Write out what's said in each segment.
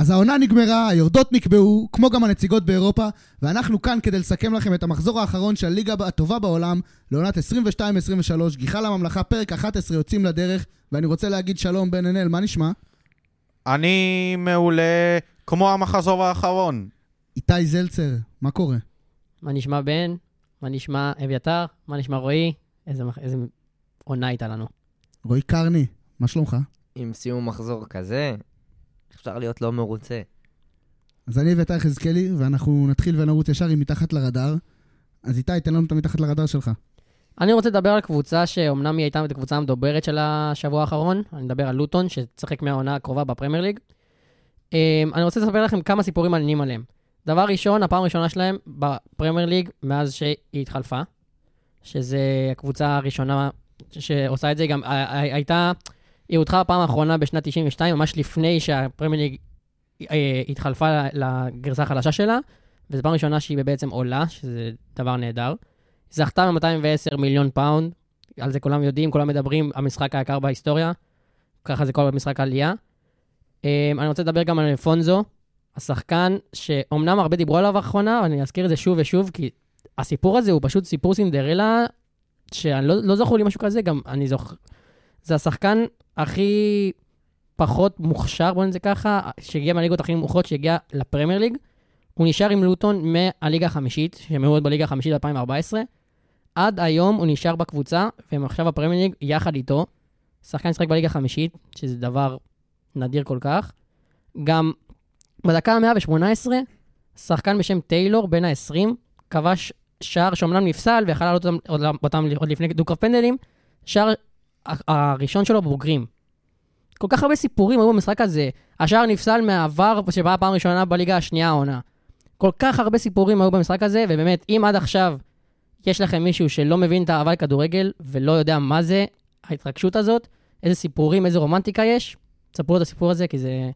אז העונה נגמרה, היורדות נקבעו, כמו גם הנציגות באירופה, ואנחנו כאן כדי לסכם לכם את המחזור האחרון של הליגה הטובה בעולם, לעונת 22-23, גיחה לממלכה, פרק 11 יוצאים לדרך, ואני רוצה להגיד שלום בן ענל, מה נשמע? אני מעולה כמו המחזור האחרון. איתי זלצר, מה קורה? מה נשמע בן? מה נשמע אביתר? מה נשמע רועי? איזה, מח- איזה עונה הייתה לנו. רועי קרני, מה שלומך? עם סיום מחזור כזה, אפשר להיות לא מרוצה. אז אני ואיתי יחזקאלי, ואנחנו נתחיל ונרוץ ישר עם מתחת לרדאר. אז איתי, תן לנו את המתחת לרדאר שלך. אני רוצה לדבר על קבוצה שאומנם היא הייתה הקבוצה המדוברת של השבוע האחרון, אני מדבר על לוטון, שתשחק מהעונה הקרובה בפרמייר ליג. אמ, אני רוצה לספר לכם כמה סיפורים מעניינים עליהם. דבר ראשון, הפעם הראשונה שלהם בפרמייר ליג מאז שהיא התחלפה, שזה הקבוצה הראשונה שעושה את זה, היא גם הייתה, היא הודחה בפעם האחרונה בשנת 92, ממש לפני שהפרמייר אה, התחלפה לגרסה החדשה שלה, וזו פעם ראשונה שהיא בעצם עולה, שזה דבר נהדר. זכתה ב-210 מיליון פאונד, על זה כולם יודעים, כולם מדברים, המשחק היקר בהיסטוריה, ככה זה כל משחק העלייה. אום, אני רוצה לדבר גם על אלפונזו, השחקן שאומנם הרבה דיברו עליו לאחרונה, אבל אני אזכיר את זה שוב ושוב, כי הסיפור הזה הוא פשוט סיפור סינדרלה, שאני לא, לא זכור לי משהו כזה, גם אני זוכר... זה השחקן הכי פחות מוכשר, בוא נגיד את זה ככה, שהגיע מהליגות הכי נמוכות, שהגיע לפרמייר ליג. הוא נשאר עם לוטון מהליגה החמישית, שהם היו עוד בליגה החמישית ב-2014. עד היום הוא נשאר בקבוצה, והם עכשיו בפרמייר ליג יחד איתו. שחקן משחק בליגה החמישית, שזה דבר נדיר כל כך. גם בדקה ה-118, שחקן בשם טיילור, בן ה-20, כבש שער שאומנם נפסל, ויכל לעלות אותם עוד, עוד לפני דו-קרב פנדלים, שער הראשון שלו בבוגרים. כל כך הרבה סיפורים היו במשחק הזה. השער נפסל מהעבר שבא פעם ראשונה בליגה השנייה העונה. כל כך הרבה סיפורים היו במשחק הזה, ובאמת, אם עד עכשיו יש לכם מישהו שלא מבין את האהבה לכדורגל ולא יודע מה זה ההתרגשות הזאת, איזה סיפורים, איזה רומנטיקה יש, תספרו את הסיפור הזה, כי זה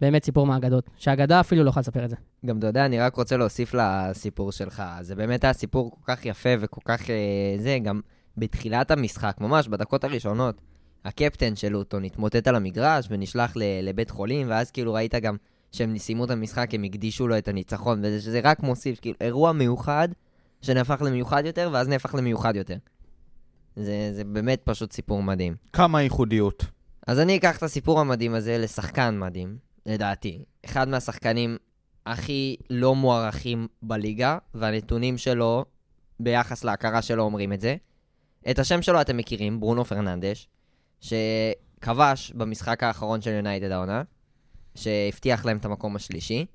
באמת סיפור מהאגדות. שהאגדה אפילו לא יכולה לספר את זה. גם, אתה יודע, אני רק רוצה להוסיף לסיפור שלך. זה באמת היה סיפור כל כך יפה וכל כך... אה, זה, גם בתחילת המשחק, ממש בדקות הראשונות, הקפטן של לוטון התמוטט על המגרש ונשלח ל- לבית חולים, ואז כאילו ראית גם שהם סיימו את המשחק, הם הקדישו לו את הניצחון, וזה רק מוסיף, כאילו, אירוע מיוחד שנהפך למיוחד יותר, ואז נהפך למיוחד יותר. זה, זה באמת פשוט סיפור מדהים. כמה ייחודיות. אז אני אקח את הסיפור המדהים הזה לשחקן מדהים, לדעתי. אחד מהשחקנים הכי לא מוערכים בליגה, והנתונים שלו ביחס להכרה שלו אומרים את זה. את השם שלו אתם מכירים, ברונו פרננדש, שכבש במשחק האחרון של יונייטד העונה, שהבטיח להם את המקום השלישי.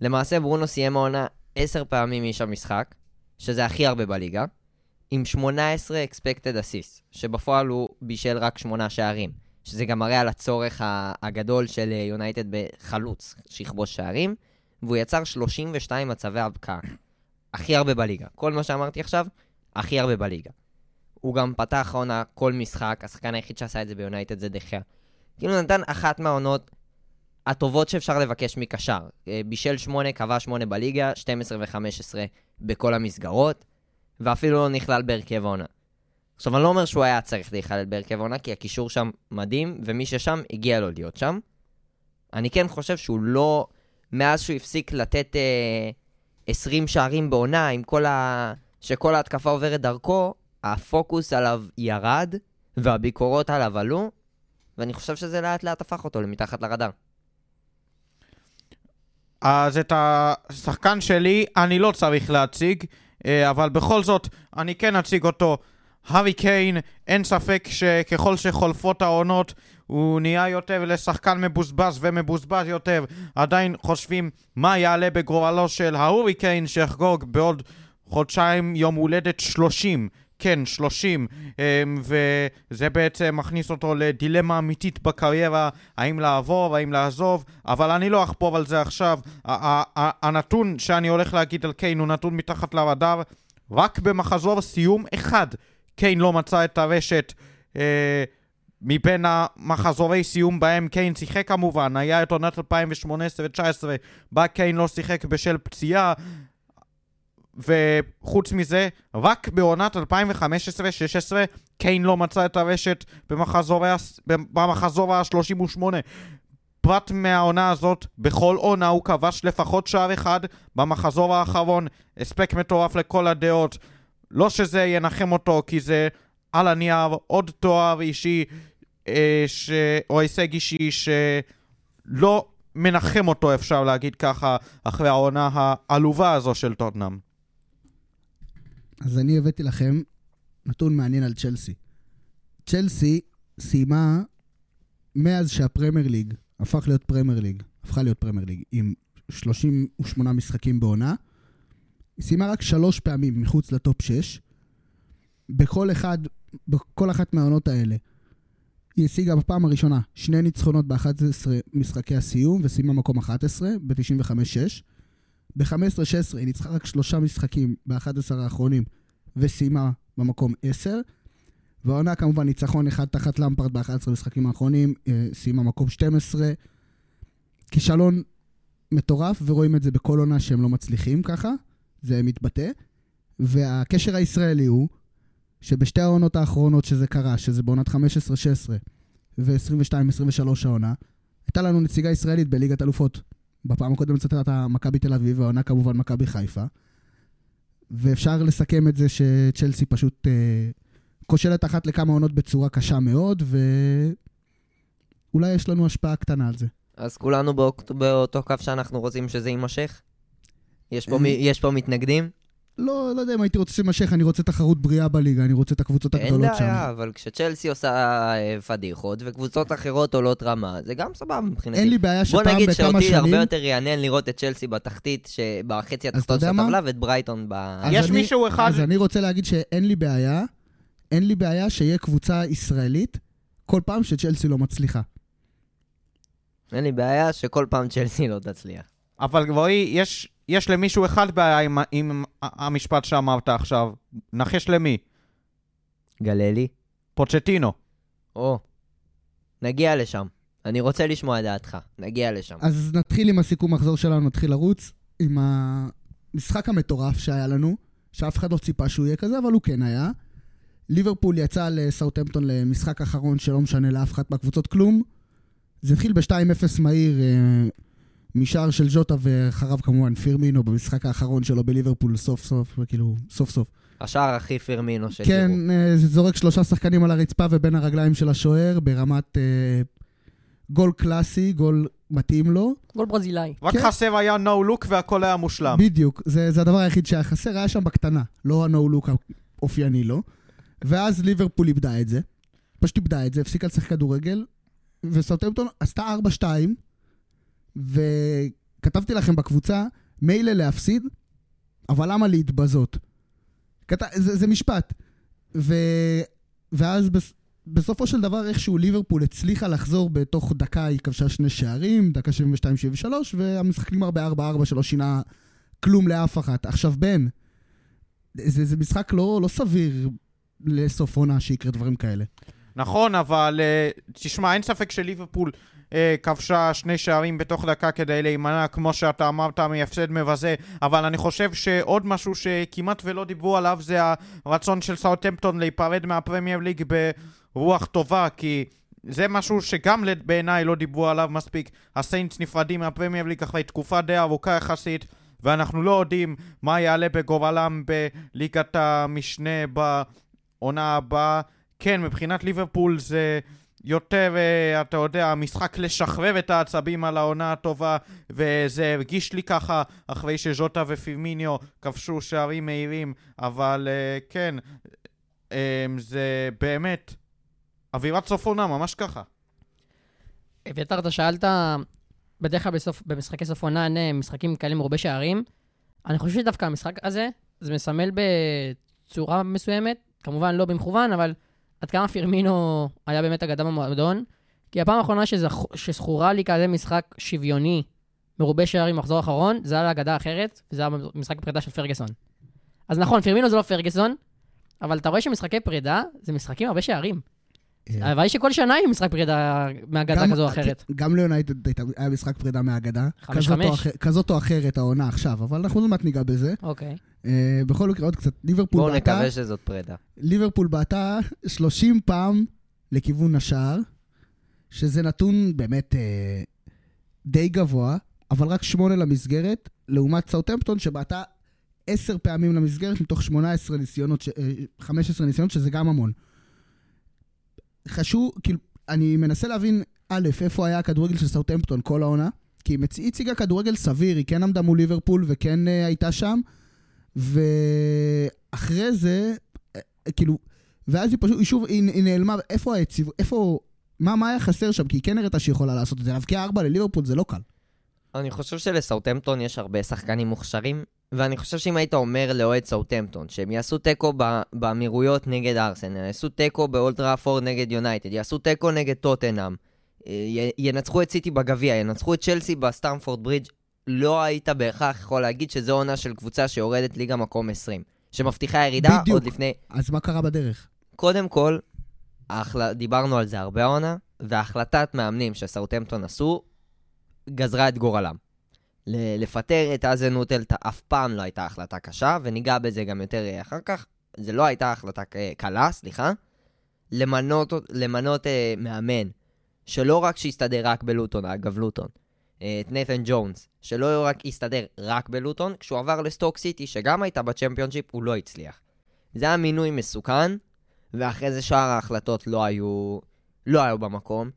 למעשה ברונו סיים העונה עשר פעמים איש המשחק, שזה הכי הרבה בליגה, עם 18 expected assist, שבפועל הוא בישל רק שמונה שערים. שזה גם מראה על הצורך הגדול של אה, יונייטד בחלוץ שיכבוש שערים, והוא יצר 32 מצבי הבקעה. הכי הרבה בליגה. כל מה שאמרתי עכשיו, הכי הרבה בליגה. הוא גם פתח העונה כל משחק, השחקן היחיד שעשה את זה ביונייטד זה דחיה. כאילו נתן אחת מהעונות הטובות שאפשר לבקש מקשר. אה, בישל 8, קבע 8 בליגה, 12 ו-15 בכל המסגרות, ואפילו לא נכלל בהרכב העונה. עכשיו, אני לא אומר שהוא היה צריך להיכלל בהרכב העונה, כי הקישור שם מדהים, ומי ששם, הגיע לו להיות שם. אני כן חושב שהוא לא... מאז שהוא הפסיק לתת אה, 20 שערים בעונה, עם כל ה... שכל ההתקפה עוברת דרכו, הפוקוס עליו ירד, והביקורות עליו עלו, ואני חושב שזה לאט לאט הפך אותו למתחת לרדאר. אז את השחקן שלי אני לא צריך להציג, אה, אבל בכל זאת, אני כן אציג אותו. הארי קיין, אין ספק שככל שחולפות העונות, הוא נהיה יותר לשחקן מבוזבז ומבוזבז יותר. עדיין חושבים מה יעלה בגורלו של ההורי קיין שיחגוג בעוד חודשיים יום הולדת 30. כן, 30, אמ, וזה בעצם מכניס אותו לדילמה אמיתית בקריירה, האם לעבור, האם לעזוב, אבל אני לא אחפור על זה עכשיו. הנתון שאני הולך להגיד על קיין הוא נתון מתחת לרדאר, רק במחזור סיום אחד קיין לא מצא את הרשת. אה, מבין המחזורי סיום בהם קיין שיחק כמובן, היה את עונת 2018 ו-2019, בה קיין לא שיחק בשל פציעה, וחוץ מזה, רק בעונת 2015-16 קיין לא מצא את הרשת במחזור ה-38. פרט מהעונה הזאת, בכל עונה הוא כבש לפחות שער אחד במחזור האחרון. הספק מטורף לכל הדעות. לא שזה ינחם אותו, כי זה על הנייר עוד תואר אישי, אה, ש... או הישג אישי שלא מנחם אותו, אפשר להגיד ככה, אחרי העונה העלובה הזו של טוטנאם. אז אני הבאתי לכם נתון מעניין על צ'לסי. צ'לסי סיימה, מאז שהפרמייר ליג הפך להיות פרמייר ליג, הפכה להיות פרמייר ליג, עם 38 משחקים בעונה, היא סיימה רק שלוש פעמים מחוץ לטופ 6. בכל אחד, בכל אחת מהעונות האלה, היא השיגה בפעם הראשונה שני ניצחונות ב-11 משחקי הסיום, וסיימה מקום 11 ב-95-6. ב-15-16 היא ניצחה רק שלושה משחקים ב-11 האחרונים, וסיימה במקום 10. והעונה כמובן ניצחון אחד תחת למפרד ב-11 משחקים האחרונים, אה, סיימה מקום 12. כישלון מטורף, ורואים את זה בכל עונה שהם לא מצליחים ככה, זה מתבטא. והקשר הישראלי הוא שבשתי העונות האחרונות שזה קרה, שזה בעונת 15-16 ו-22-23 העונה, הייתה לנו נציגה ישראלית בליגת אלופות. בפעם הקודמת הייתה מכבי תל אביב, והעונה כמובן מכבי חיפה. ואפשר לסכם את זה שצ'לסי פשוט אה, כושלת אחת לכמה עונות בצורה קשה מאוד, ואולי יש לנו השפעה קטנה על זה. אז כולנו באותו קו שאנחנו רוצים שזה יימשך? יש פה, אין- מי- יש פה מתנגדים? לא, לא יודע אם הייתי רוצה שיימשך, אני רוצה תחרות בריאה בליגה, אני רוצה את הקבוצות אין הגדולות שם. בעיה, אבל כשצ'לסי עושה אה, פדיחות וקבוצות אחרות עולות רמה, זה גם סבבה מבחינתי. אין לי בעיה בוא שפעם נגיד בכמה שאותי הרבה שנים... יותר יעניין לראות את צ'לסי בתחתית, ש- בחצי התחתון של? הטבלה, ואת ברייטון ב... יש אני- מישהו אחד- אז אני רוצה להגיד שאין לי בעיה, אין לי בעיה שיהיה קבוצה ישראלית כל פעם שצ'לסי לא מצליחה. אין לי בעיה שכל פעם צ'לסי לא תצליח. אבל רועי, יש, יש למישהו אחד בעיה עם, עם המשפט שאמרת עכשיו. נחש למי? גללי? פוצ'טינו. או, נגיע לשם. אני רוצה לשמוע את דעתך. נגיע לשם. אז נתחיל עם הסיכום מחזור שלנו, נתחיל לרוץ עם המשחק המטורף שהיה לנו, שאף אחד לא ציפה שהוא יהיה כזה, אבל הוא כן היה. ליברפול יצא לסאוטהמפטון למשחק אחרון שלא משנה לאף אחת מהקבוצות כלום. זה התחיל ב-2-0 מהיר אה, משער של ז'וטה ואחריו כמובן פירמינו במשחק האחרון שלו בליברפול סוף סוף, כאילו סוף סוף. השער הכי פרמינו של כן. אה, זה זורק שלושה שחקנים על הרצפה ובין הרגליים של השוער ברמת אה, גול קלאסי, גול מתאים לו. גול ברזילאי. רק כן. חסר היה נו לוק והכל היה מושלם. בדיוק, זה, זה הדבר היחיד שהיה חסר, היה שם בקטנה, לא הנו לוק האופייני לו. ואז ליברפול איבדה את זה, פשוט איבדה את זה, הפסיקה לשחק כדורגל, וסאוטהמפטון עשתה 4-2, וכתבתי לכם בקבוצה, מילא להפסיד, אבל למה להתבזות? כת... זה, זה משפט. ו... ואז בס... בסופו של דבר איכשהו ליברפול הצליחה לחזור בתוך דקה, היא כבשה שני שערים, דקה 72-73, והמשחק נגמר ב-4-4 שלא שינה כלום לאף אחת. עכשיו, בן, זה, זה משחק לא, לא סביר לסוף עונה שיקרה דברים כאלה. נכון, אבל אה, תשמע, אין ספק שליברפול אה, כבשה שני שערים בתוך דקה כדי להימנע, כמו שאתה אמרת, מהפסד מבזה, אבל אני חושב שעוד משהו שכמעט ולא דיברו עליו זה הרצון של סאוטהמפטון להיפרד מהפרמייר ליג ברוח טובה, כי זה משהו שגם בעיניי לא דיברו עליו מספיק. הסיינטס נפרדים מהפרמייר ליג אחרי תקופה די ארוכה יחסית. ואנחנו לא יודעים מה יעלה בגורלם בליגת המשנה בעונה הבאה. כן, מבחינת ליברפול זה יותר, אה, אתה יודע, משחק לשחרר את העצבים על העונה הטובה, וזה הרגיש לי ככה אחרי שז'וטה ופימיניו כבשו שערים מהירים, אבל אה, כן, אה, זה באמת אווירת סוף עונה, ממש ככה. אביתר, אתה שאלת, בדרך כלל בסוף, במשחקי סוף עונה אין אה, משחקים כאלה מרובי שערים. אני חושב שדווקא המשחק הזה, זה מסמל בצורה מסוימת, כמובן לא במכוון, אבל עד כמה פירמינו היה באמת אגדה במועדון. כי הפעם האחרונה שזכ... שזכורה לי כזה משחק שוויוני, מרובה שערים מחזור אחרון, זה היה לאגדה אחרת, וזה היה משחק פרידה של פרגוסון. אז נכון, פירמינו זה לא פרגוסון, אבל אתה רואה שמשחקי פרידה זה משחקים הרבה שערים. הלוואי שכל שנה יהיה משחק פרידה מאגדה כזו או אחרת. גם ליונייטד היה משחק פרידה מהאגדה. חמש כזאת או חמש. כזאת או אחרת העונה עכשיו, אבל אנחנו עוד מעט ניגע בזה. אוקיי. אה, בכל מקרה, עוד קצת. ליברפול בואו בעטה, נקווה שזאת פרידה. ליברפול בעטה 30 פעם לכיוון השער, שזה נתון באמת אה, די גבוה, אבל רק שמונה למסגרת, לעומת סאוטהמפטון שבעטה עשר פעמים למסגרת מתוך 18 ניסיונות, ש- אה, 15 ניסיונות, שזה גם המון. חשוב, כאילו, אני מנסה להבין, א', איפה היה הכדורגל של סאוטהמפטון כל העונה, כי היא הציגה כדורגל סביר, היא כן עמדה מול ליברפול וכן אה, הייתה שם, ואחרי זה, אה, כאילו, ואז היא פשוט, היא שוב, היא, היא נעלמה, איפה היציב... איפה... מה, מה היה חסר שם? כי היא כן הראתה שהיא יכולה לעשות את זה. להבקיע ארבע לליברפול זה לא קל. אני חושב שלסאוטהמפטון יש הרבה שחקנים מוכשרים, ואני חושב שאם היית אומר לאוהד סאוטהמפטון שהם יעשו תיקו באמירויות נגד ארסנל, יעשו תיקו באולד טראפורד נגד יונייטד, יעשו תיקו נגד טוטנאם, אה, ינצחו את סיטי בגביע, ינצחו את צ'לסי בסטמפורד ברידג', לא היית בהכרח יכול להגיד שזו עונה של קבוצה שיורדת ליגה מקום 20, שמבטיחה ירידה בדיוק. עוד לפני... אז מה קרה בדרך? קודם כל, ההחל... דיברנו על זה הרבה העונה, והחלטת מאמנים שסאוטהמפטון עשו, גזרה את גורלם. לפטר את אזן נוטלט אף פעם לא הייתה החלטה קשה, וניגע בזה גם יותר אה, אחר כך. זה לא הייתה החלטה ק- קלה, סליחה. למנות, למנות אה, מאמן, שלא רק שיסתדר רק בלוטון, אגב לוטון, אה, את נתן ג'ונס, שלא רק יסתדר רק בלוטון, כשהוא עבר לסטוק סיטי, שגם הייתה בצ'מפיונשיפ, הוא לא הצליח. זה היה מינוי מסוכן, ואחרי זה שאר ההחלטות לא היו, לא היו במקום.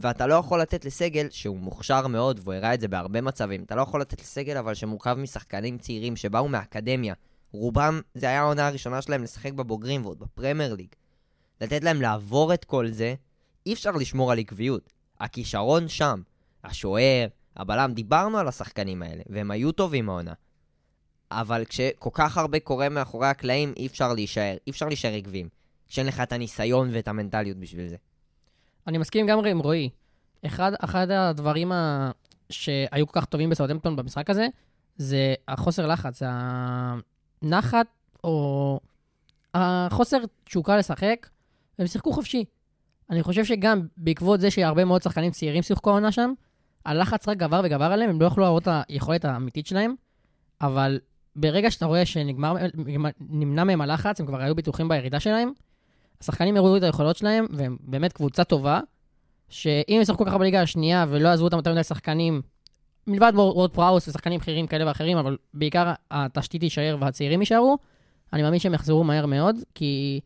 ואתה לא יכול לתת לסגל שהוא מוכשר מאוד, והוא הראה את זה בהרבה מצבים, אתה לא יכול לתת לסגל אבל שמורכב משחקנים צעירים שבאו מהאקדמיה. רובם, זה היה העונה הראשונה שלהם לשחק בבוגרים ועוד בפרמייר ליג. לתת להם לעבור את כל זה, אי אפשר לשמור על עקביות. הכישרון שם, השוער, הבלם, דיברנו על השחקנים האלה, והם היו טובים העונה. אבל כשכל כך הרבה קורה מאחורי הקלעים, אי אפשר להישאר, אי אפשר להישאר עקביים. כשאין לך את הניסיון ואת המנטליות בשביל זה. אני מסכים לגמרי עם רועי. אחד, אחד הדברים ה... שהיו כל כך טובים בסאוטהמפטון במשחק הזה, זה החוסר לחץ, הנחת, או החוסר תשוקה לשחק, והם שיחקו חופשי. אני חושב שגם בעקבות זה שהרבה מאוד שחקנים צעירים שיחקו העונה שם, הלחץ רק גבר וגבר עליהם, הם לא יכלו להראות את היכולת האמיתית שלהם, אבל ברגע שאתה רואה שנגמר, נמנע מהם הלחץ, הם כבר היו בטוחים בירידה שלהם, השחקנים הראו את היכולות שלהם, והם באמת קבוצה טובה, שאם הם ישחקו ככה בליגה השנייה ולא עזבו אותם יותר מדי שחקנים, מלבד וורד פראוס ושחקנים בכירים כאלה ואחרים, אבל בעיקר התשתית תישאר והצעירים יישארו, אני מאמין שהם יחזרו מהר מאוד, כי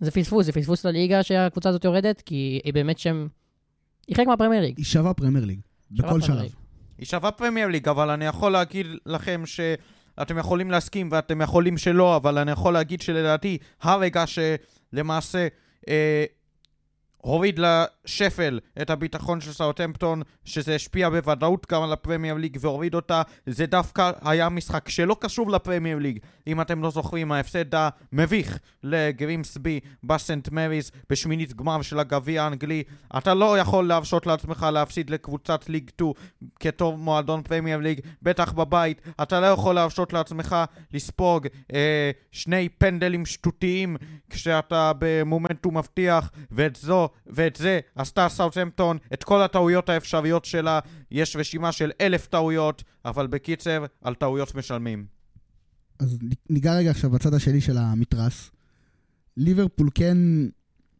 זה פספוס, זה פספוס לליגה שהקבוצה הזאת יורדת, כי היא באמת שם... היא חלק מהפרמייר ליג. היא שווה פרמייר ליג. בכל שלב. היא שווה פרמייר ליג, אבל אני יכול להגיד לכם שאתם יכולים להסכים ואתם יכולים שלא, אבל אני יכול להגיד שלדעתי, הרגע שלמעשה אה, הוריד לשפל את הביטחון של סאוטהמפטון, שזה השפיע בוודאות גם על הפרמייר ליג והוריד אותה, זה דווקא היה משחק שלא קשור לפרמייר ליג. אם אתם לא זוכרים, ההפסד המביך לגרימסבי בסנט מריס בשמינית גמר של הגביע האנגלי. אתה לא יכול להרשות לעצמך להפסיד לקבוצת ליג 2 כתור מועדון פרמייר ליג, בטח בבית. אתה לא יכול להרשות לעצמך לספוג אה, שני פנדלים שטותיים כשאתה במומנטום מבטיח, ואת זו, ואת זה עשתה סאוטהמפטון, את כל הטעויות האפשריות שלה. יש רשימה של אלף טעויות, אבל בקיצר, על טעויות משלמים. אז ניגע רגע עכשיו בצד השני של המתרס. ליברפול כן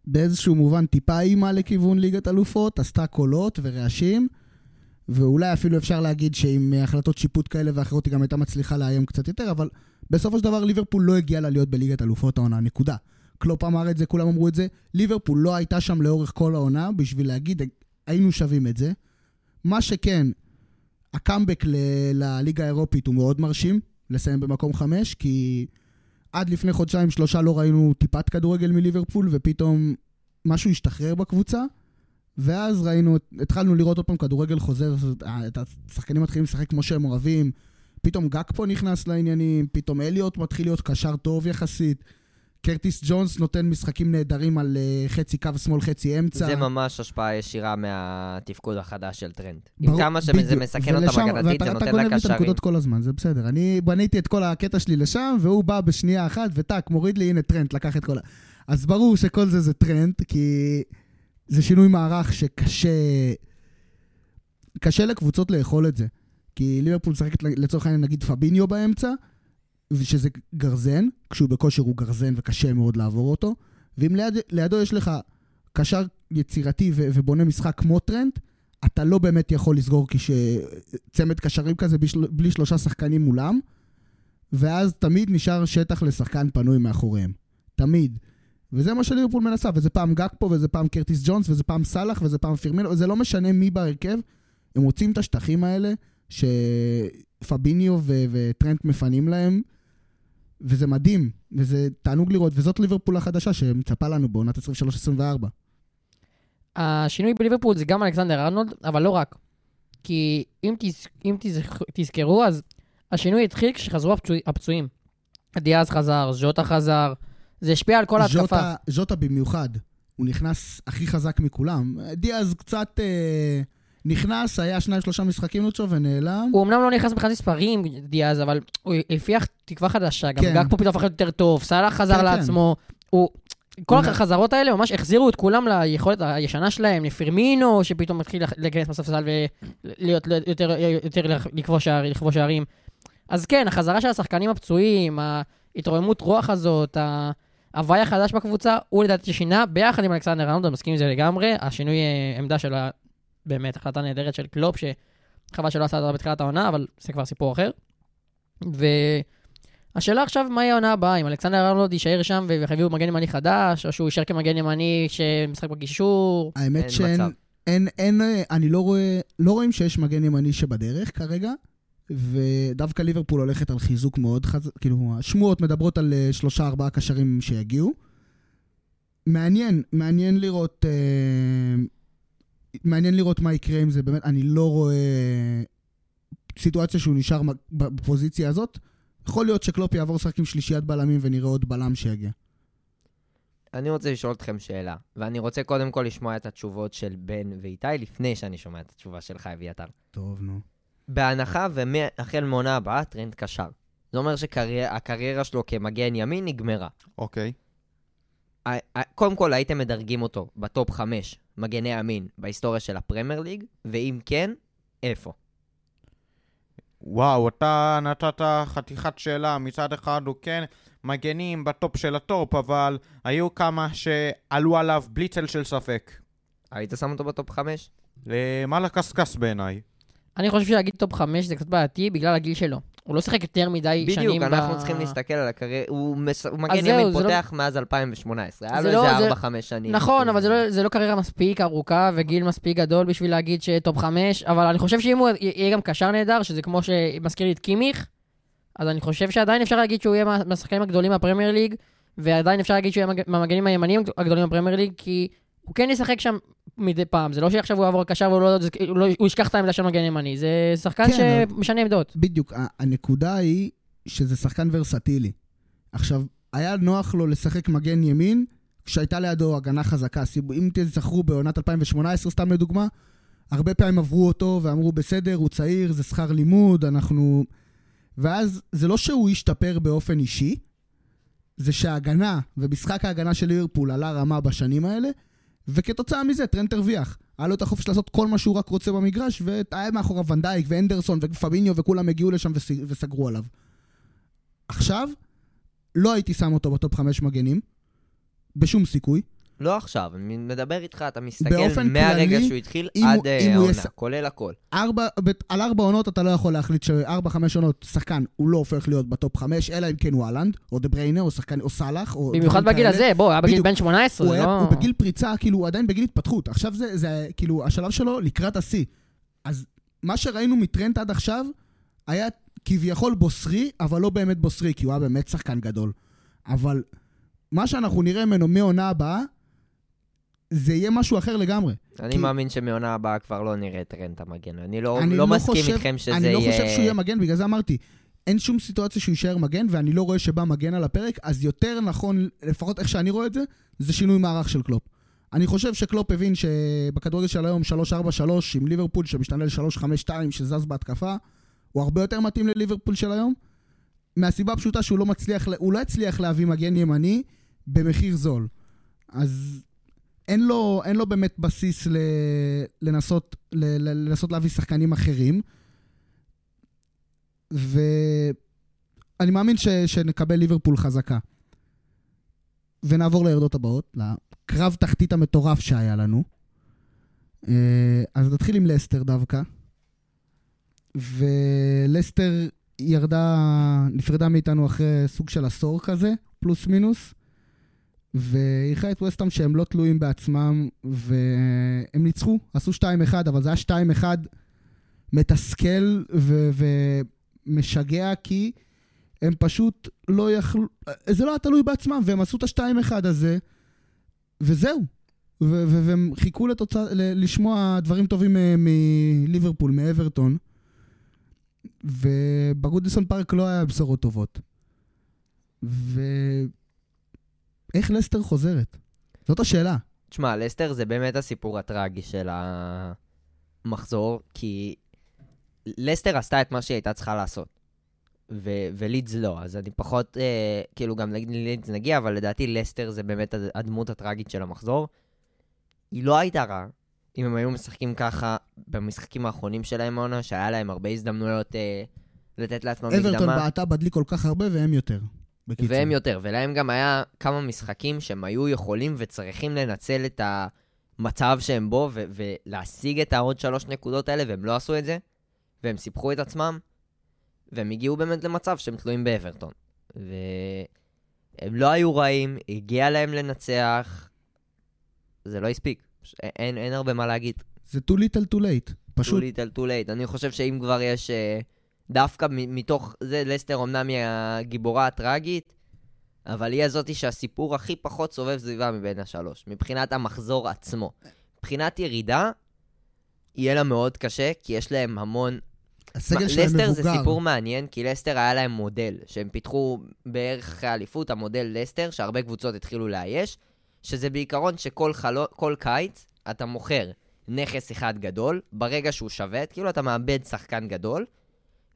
באיזשהו מובן טיפה אימה לכיוון ליגת אלופות, עשתה קולות ורעשים, ואולי אפילו אפשר להגיד שעם החלטות שיפוט כאלה ואחרות היא גם הייתה מצליחה לאיים קצת יותר, אבל בסופו של דבר ליברפול לא הגיעה לה להיות בליגת אלופות העונה, נקודה. קלופ אמר את זה, כולם אמרו את זה. ליברפול לא הייתה שם לאורך כל העונה בשביל להגיד, היינו שווים את זה. מה שכן, הקאמבק ל- לליגה האירופית הוא מאוד מרשים, לסיים במקום חמש, כי עד לפני חודשיים שלושה לא ראינו טיפת כדורגל מליברפול, ופתאום משהו השתחרר בקבוצה, ואז ראינו, התחלנו לראות עוד פעם כדורגל חוזר, את השחקנים מתחילים לשחק כמו שהם אוהבים, פתאום גאקפו נכנס לעניינים, פתאום אליוט מתחיל להיות קשר טוב יחסית. קרטיס ג'ונס נותן משחקים נהדרים על אה, חצי קו שמאל, חצי אמצע. זה ממש השפעה ישירה מהתפקוד החדש של טרנד. עם כמה שזה. מסכן ולשם- אותם הגנתית, זה ואתה- נותן אתה גונב לי את לקשרים. הנקודות כל הזמן, זה בסדר. אני בניתי את כל הקטע שלי לשם, והוא בא בשנייה אחת, וטאק, מוריד לי, הנה טרנד, לקח את כל ה... אז ברור שכל זה זה טרנד, כי זה שינוי מערך שקשה... קשה לקבוצות לאכול את זה. כי ליברפול משחקת לצורך העניין נגיד פביניו באמצע, שזה גרזן, כשהוא בכושר הוא גרזן וקשה מאוד לעבור אותו, ואם ליד, לידו יש לך קשר יצירתי ו- ובונה משחק כמו טרנד, אתה לא באמת יכול לסגור צמד קשרים כזה בשל... בלי שלושה שחקנים מולם, ואז תמיד נשאר שטח לשחקן פנוי מאחוריהם. תמיד. וזה מה שליברפול מנסה, וזה פעם גג פה, וזה פעם קרטיס ג'ונס, וזה פעם סאלח, וזה פעם פירמינו, וזה לא משנה מי בהרכב, הם מוצאים את השטחים האלה שפביניו ו- וטרנט מפנים להם, וזה מדהים, וזה תענוג לראות, וזאת ליברפול החדשה שמצפה לנו בעונת 23-24. השינוי בליברפול זה גם אלכסנדר ארנולד, אבל לא רק. כי אם, תז... אם תז... תזכרו, אז השינוי התחיל כשחזרו הפצוע... הפצועים. דיאז חזר, ז'וטה חזר, זה השפיע על כל ההתקפה. ז'וטה, ז'וטה במיוחד, הוא נכנס הכי חזק מכולם. דיאז קצת אה, נכנס, היה שניים שלושה משחקים לוצ'ו ונעלם. הוא אמנם לא נכנס מבחינת מספרים, דיאז, אבל הוא הפיח תקווה חדשה. גם כן. גג פה פתאום הפך יותר טוב, סאלח חזר כן, כן. לעצמו. הוא... כל החזרות האלה ממש החזירו את כולם ליכולת הישנה שלהם, לפרמינו, שפתאום מתחיל להיכנס בספסל ולהיות יותר, יותר לכבוש שער- שערים. אז כן, החזרה של השחקנים הפצועים, ההתרוממות רוח הזאת, ההוואי החדש בקבוצה, הוא לדעתי שינה, ביחד עם אלכסנדר רנולד, אני מסכים עם זה לגמרי. השינוי אה, עמדה של באמת החלטה נהדרת של קלופ, שחבל שלא עשה אותה בתחילת העונה, אבל זה כבר סיפור אחר. והשאלה עכשיו, מה יהיה העונה הבאה? אם אלכסנדר ארנולד יישאר שם ויביאו מגן ימני חדש, או שהוא יישאר כמגן ימני שמשחק בגישור? האמת אין שאין. אין, אין, אה, אני לא רואה, לא רואים שיש מגן ימני שבדרך כרגע, ודווקא ליברפול הולכת על חיזוק מאוד חזק, כאילו, השמועות מדברות על אה, שלושה ארבעה קשרים שיגיעו. מעניין, מעניין לראות, אה, מעניין לראות מה יקרה עם זה, באמת, אני לא רואה סיטואציה שהוא נשאר בפוזיציה הזאת. יכול להיות שקלופ יעבור לשחק עם שלישיית בלמים ונראה עוד בלם שיגיע. אני רוצה לשאול אתכם שאלה, ואני רוצה קודם כל לשמוע את התשובות של בן ואיתי, לפני שאני שומע את התשובה שלך, אביתר. טוב, נו. בהנחה והחל מעונה הבאה, טרנד קשר. זה אומר שהקריירה שלו כמגן ימין נגמרה. אוקיי. ה- קודם כל, הייתם מדרגים אותו בטופ 5 מגני ימין בהיסטוריה של הפרמייר ליג, ואם כן, איפה? וואו, אתה נתת חתיכת שאלה. מצד אחד הוא כן מגנים בטופ של הטופ, אבל היו כמה שעלו עליו בלי צל של ספק. היית שם אותו בטופ 5? למה לקשקש בעיניי? אני חושב שלהגיד טופ 5 זה קצת בעייתי בגלל הגיל שלו. הוא לא שיחק יותר מדי שנים בדיוק, ב... אנחנו צריכים להסתכל על הקריירה, הוא מס- הוא מגן ימין לא- פותח מאז 2018, היה לו לא- איזה זה- 4-5 שנים. נכון, אבל זה לא, זה לא קריירה מספיק ארוכה וגיל מספיק גדול בשביל להגיד שטופ 5, אבל אני חושב שאם הוא יהיה גם קשר נהדר, שזה כמו שמזכיר לי את קימיך, אז אני חושב שעדיין אפשר להגיד שהוא יהיה מה- מהשחקנים הגדולים מהפרמייר ליג, ועדיין אפשר להגיד שהוא יהיה מהמג- מהמגנים הימניים הגדולים בפרמייר ליג, כי הוא כן ישחק שם מדי פעם. זה לא שעכשיו הוא יעבור קשר והוא לא, לא, הוא ישכח את העמדה של מגן ימני, זה שחקן כן, שמשנה עמדות. בדיוק, הנקודה היא שזה שחקן ורסטילי. עכשיו, היה נוח לו לשחק מגן ימין כשהייתה לידו הגנה חזקה. אם תזכרו בעונת 2018, סתם לדוגמה, הרבה פעמים עברו אותו ואמרו, בסדר, הוא צעיר, זה שכר לימוד, אנחנו... ואז זה לא שהוא השתפר באופן אישי, זה שההגנה ומשחק ההגנה של ליברפול עלה רמה בשנים האלה, וכתוצאה מזה טרנט הרוויח. היה לו את החופש לעשות כל מה שהוא רק רוצה במגרש, והיה מאחוריו ונדייק ואנדרסון ופביניו וכולם הגיעו לשם וס- וסגרו עליו. עכשיו, לא הייתי שם אותו בטופ חמש מגנים, בשום סיכוי. לא עכשיו, אני מדבר איתך, אתה מסתכל מהרגע שהוא התחיל אם עד אה, העונה, יס- כולל הכל. ארבע, ב- על ארבע עונות אתה לא יכול להחליט שארבע, חמש עונות, שחקן, הוא לא הופך להיות בטופ חמש, אלא אם כן הוא האלנד, או דה בריינה, או שחקן, או סאלח, או... במיוחד בגיל כאלה. הזה, בוא, הוא היה בגיל. בן 18, הוא, זה היה, לא... הוא בגיל פריצה, כאילו, הוא עדיין בגיל התפתחות. עכשיו זה, זה כאילו השלב שלו לקראת השיא. אז מה שראינו מטרנד עד עכשיו, היה כביכול בוסרי, אבל לא באמת בוסרי, כי הוא היה באמת שחקן גדול. אבל מה שאנחנו נראה ממנו מעונה הבאה, זה יהיה משהו אחר לגמרי. אני כי- מאמין שמעונה הבאה כבר לא נראה טרנד המגן. אני לא אני לא מסכים חושב- איתכם שזה אני לא יהיה... חושב שהוא יהיה מגן, בגלל זה אמרתי, אין שום סיטואציה שהוא יישאר מגן, ואני לא רואה שבא מגן על הפרק, אז יותר נכון, לפחות איך שאני רואה את זה, זה שינוי מערך של קלופ. אני חושב שקלופ הבין שבכדורגל של היום 3-4-3 עם ליברפול שמשתנה ל-3-5-2 שזז בהתקפה, הוא הרבה יותר מתאים לליברפול של היום, מהסיבה הפשוטה שהוא לא מצליח, הוא לא הצליח להביא מגן ימני במחיר זול. אז אין לו, אין לו באמת בסיס ל, לנסות, ל, ל, לנסות להביא שחקנים אחרים. ואני מאמין ש, שנקבל ליברפול חזקה. ונעבור לירדות הבאות, לקרב תחתית המטורף שהיה לנו. אה, אז נתחיל עם לסטר דווקא. ולסטר ירדה, נפרדה מאיתנו אחרי סוג של עשור כזה, פלוס מינוס. חיה את ווסטהאם שהם לא תלויים בעצמם, והם ניצחו, עשו 2-1, אבל זה היה 2-1 מתסכל ו- ומשגע, כי הם פשוט לא יכלו, זה לא היה תלוי בעצמם, והם עשו את ה-2-1 הזה, וזהו. ו- ו- והם חיכו לתוצא, ל- לשמוע דברים טובים מ- מליברפול, מאברטון, ובגודיסון פארק לא היה בשורות טובות. ואיך לסטר חוזרת? זאת השאלה. תשמע, לסטר זה באמת הסיפור הטרגי של המחזור, כי לסטר עשתה את מה שהיא הייתה צריכה לעשות. ו- ולידס לא, אז אני פחות, אה, כאילו גם נגיד לידס נגיע, אבל לדעתי לסטר זה באמת הד- הדמות הטרגית של המחזור. היא לא הייתה רעה, אם הם היו משחקים ככה במשחקים האחרונים שלהם העונה, שהיה להם הרבה הזדמנויות אה, לתת לעצמם אברטון מקדמה. בעטה בדלי כל כך הרבה והם יותר. בקיצור. והם יותר, ולהם גם היה כמה משחקים שהם היו יכולים וצריכים לנצל את המצב שהם בו ו- ולהשיג את העוד שלוש נקודות האלה, והם לא עשו את זה, והם סיפחו את עצמם, והם הגיעו באמת למצב שהם תלויים באברטון. והם לא היו רעים, הגיע להם לנצח, זה לא הספיק. אין, אין הרבה מה להגיד. זה too little too late. פשוט. too little too late. אני חושב שאם כבר יש... אה, דווקא מתוך זה, לסטר אמנם היא הגיבורה הטראגית, אבל היא הזאתי שהסיפור הכי פחות סובב סביבה מבין השלוש, מבחינת המחזור עצמו. מבחינת ירידה, יהיה לה מאוד קשה, כי יש להם המון... הסגל שלהם לסטר זה מבוגר. סיפור מעניין, כי לסטר היה להם מודל, שהם פיתחו בערך אחרי האליפות, המודל לסטר, שהרבה קבוצות התחילו לאייש, שזה בעיקרון שכל חלו, כל קיץ אתה מוכר נכס אחד גדול, ברגע שהוא שווה, כאילו אתה מאבד שחקן גדול,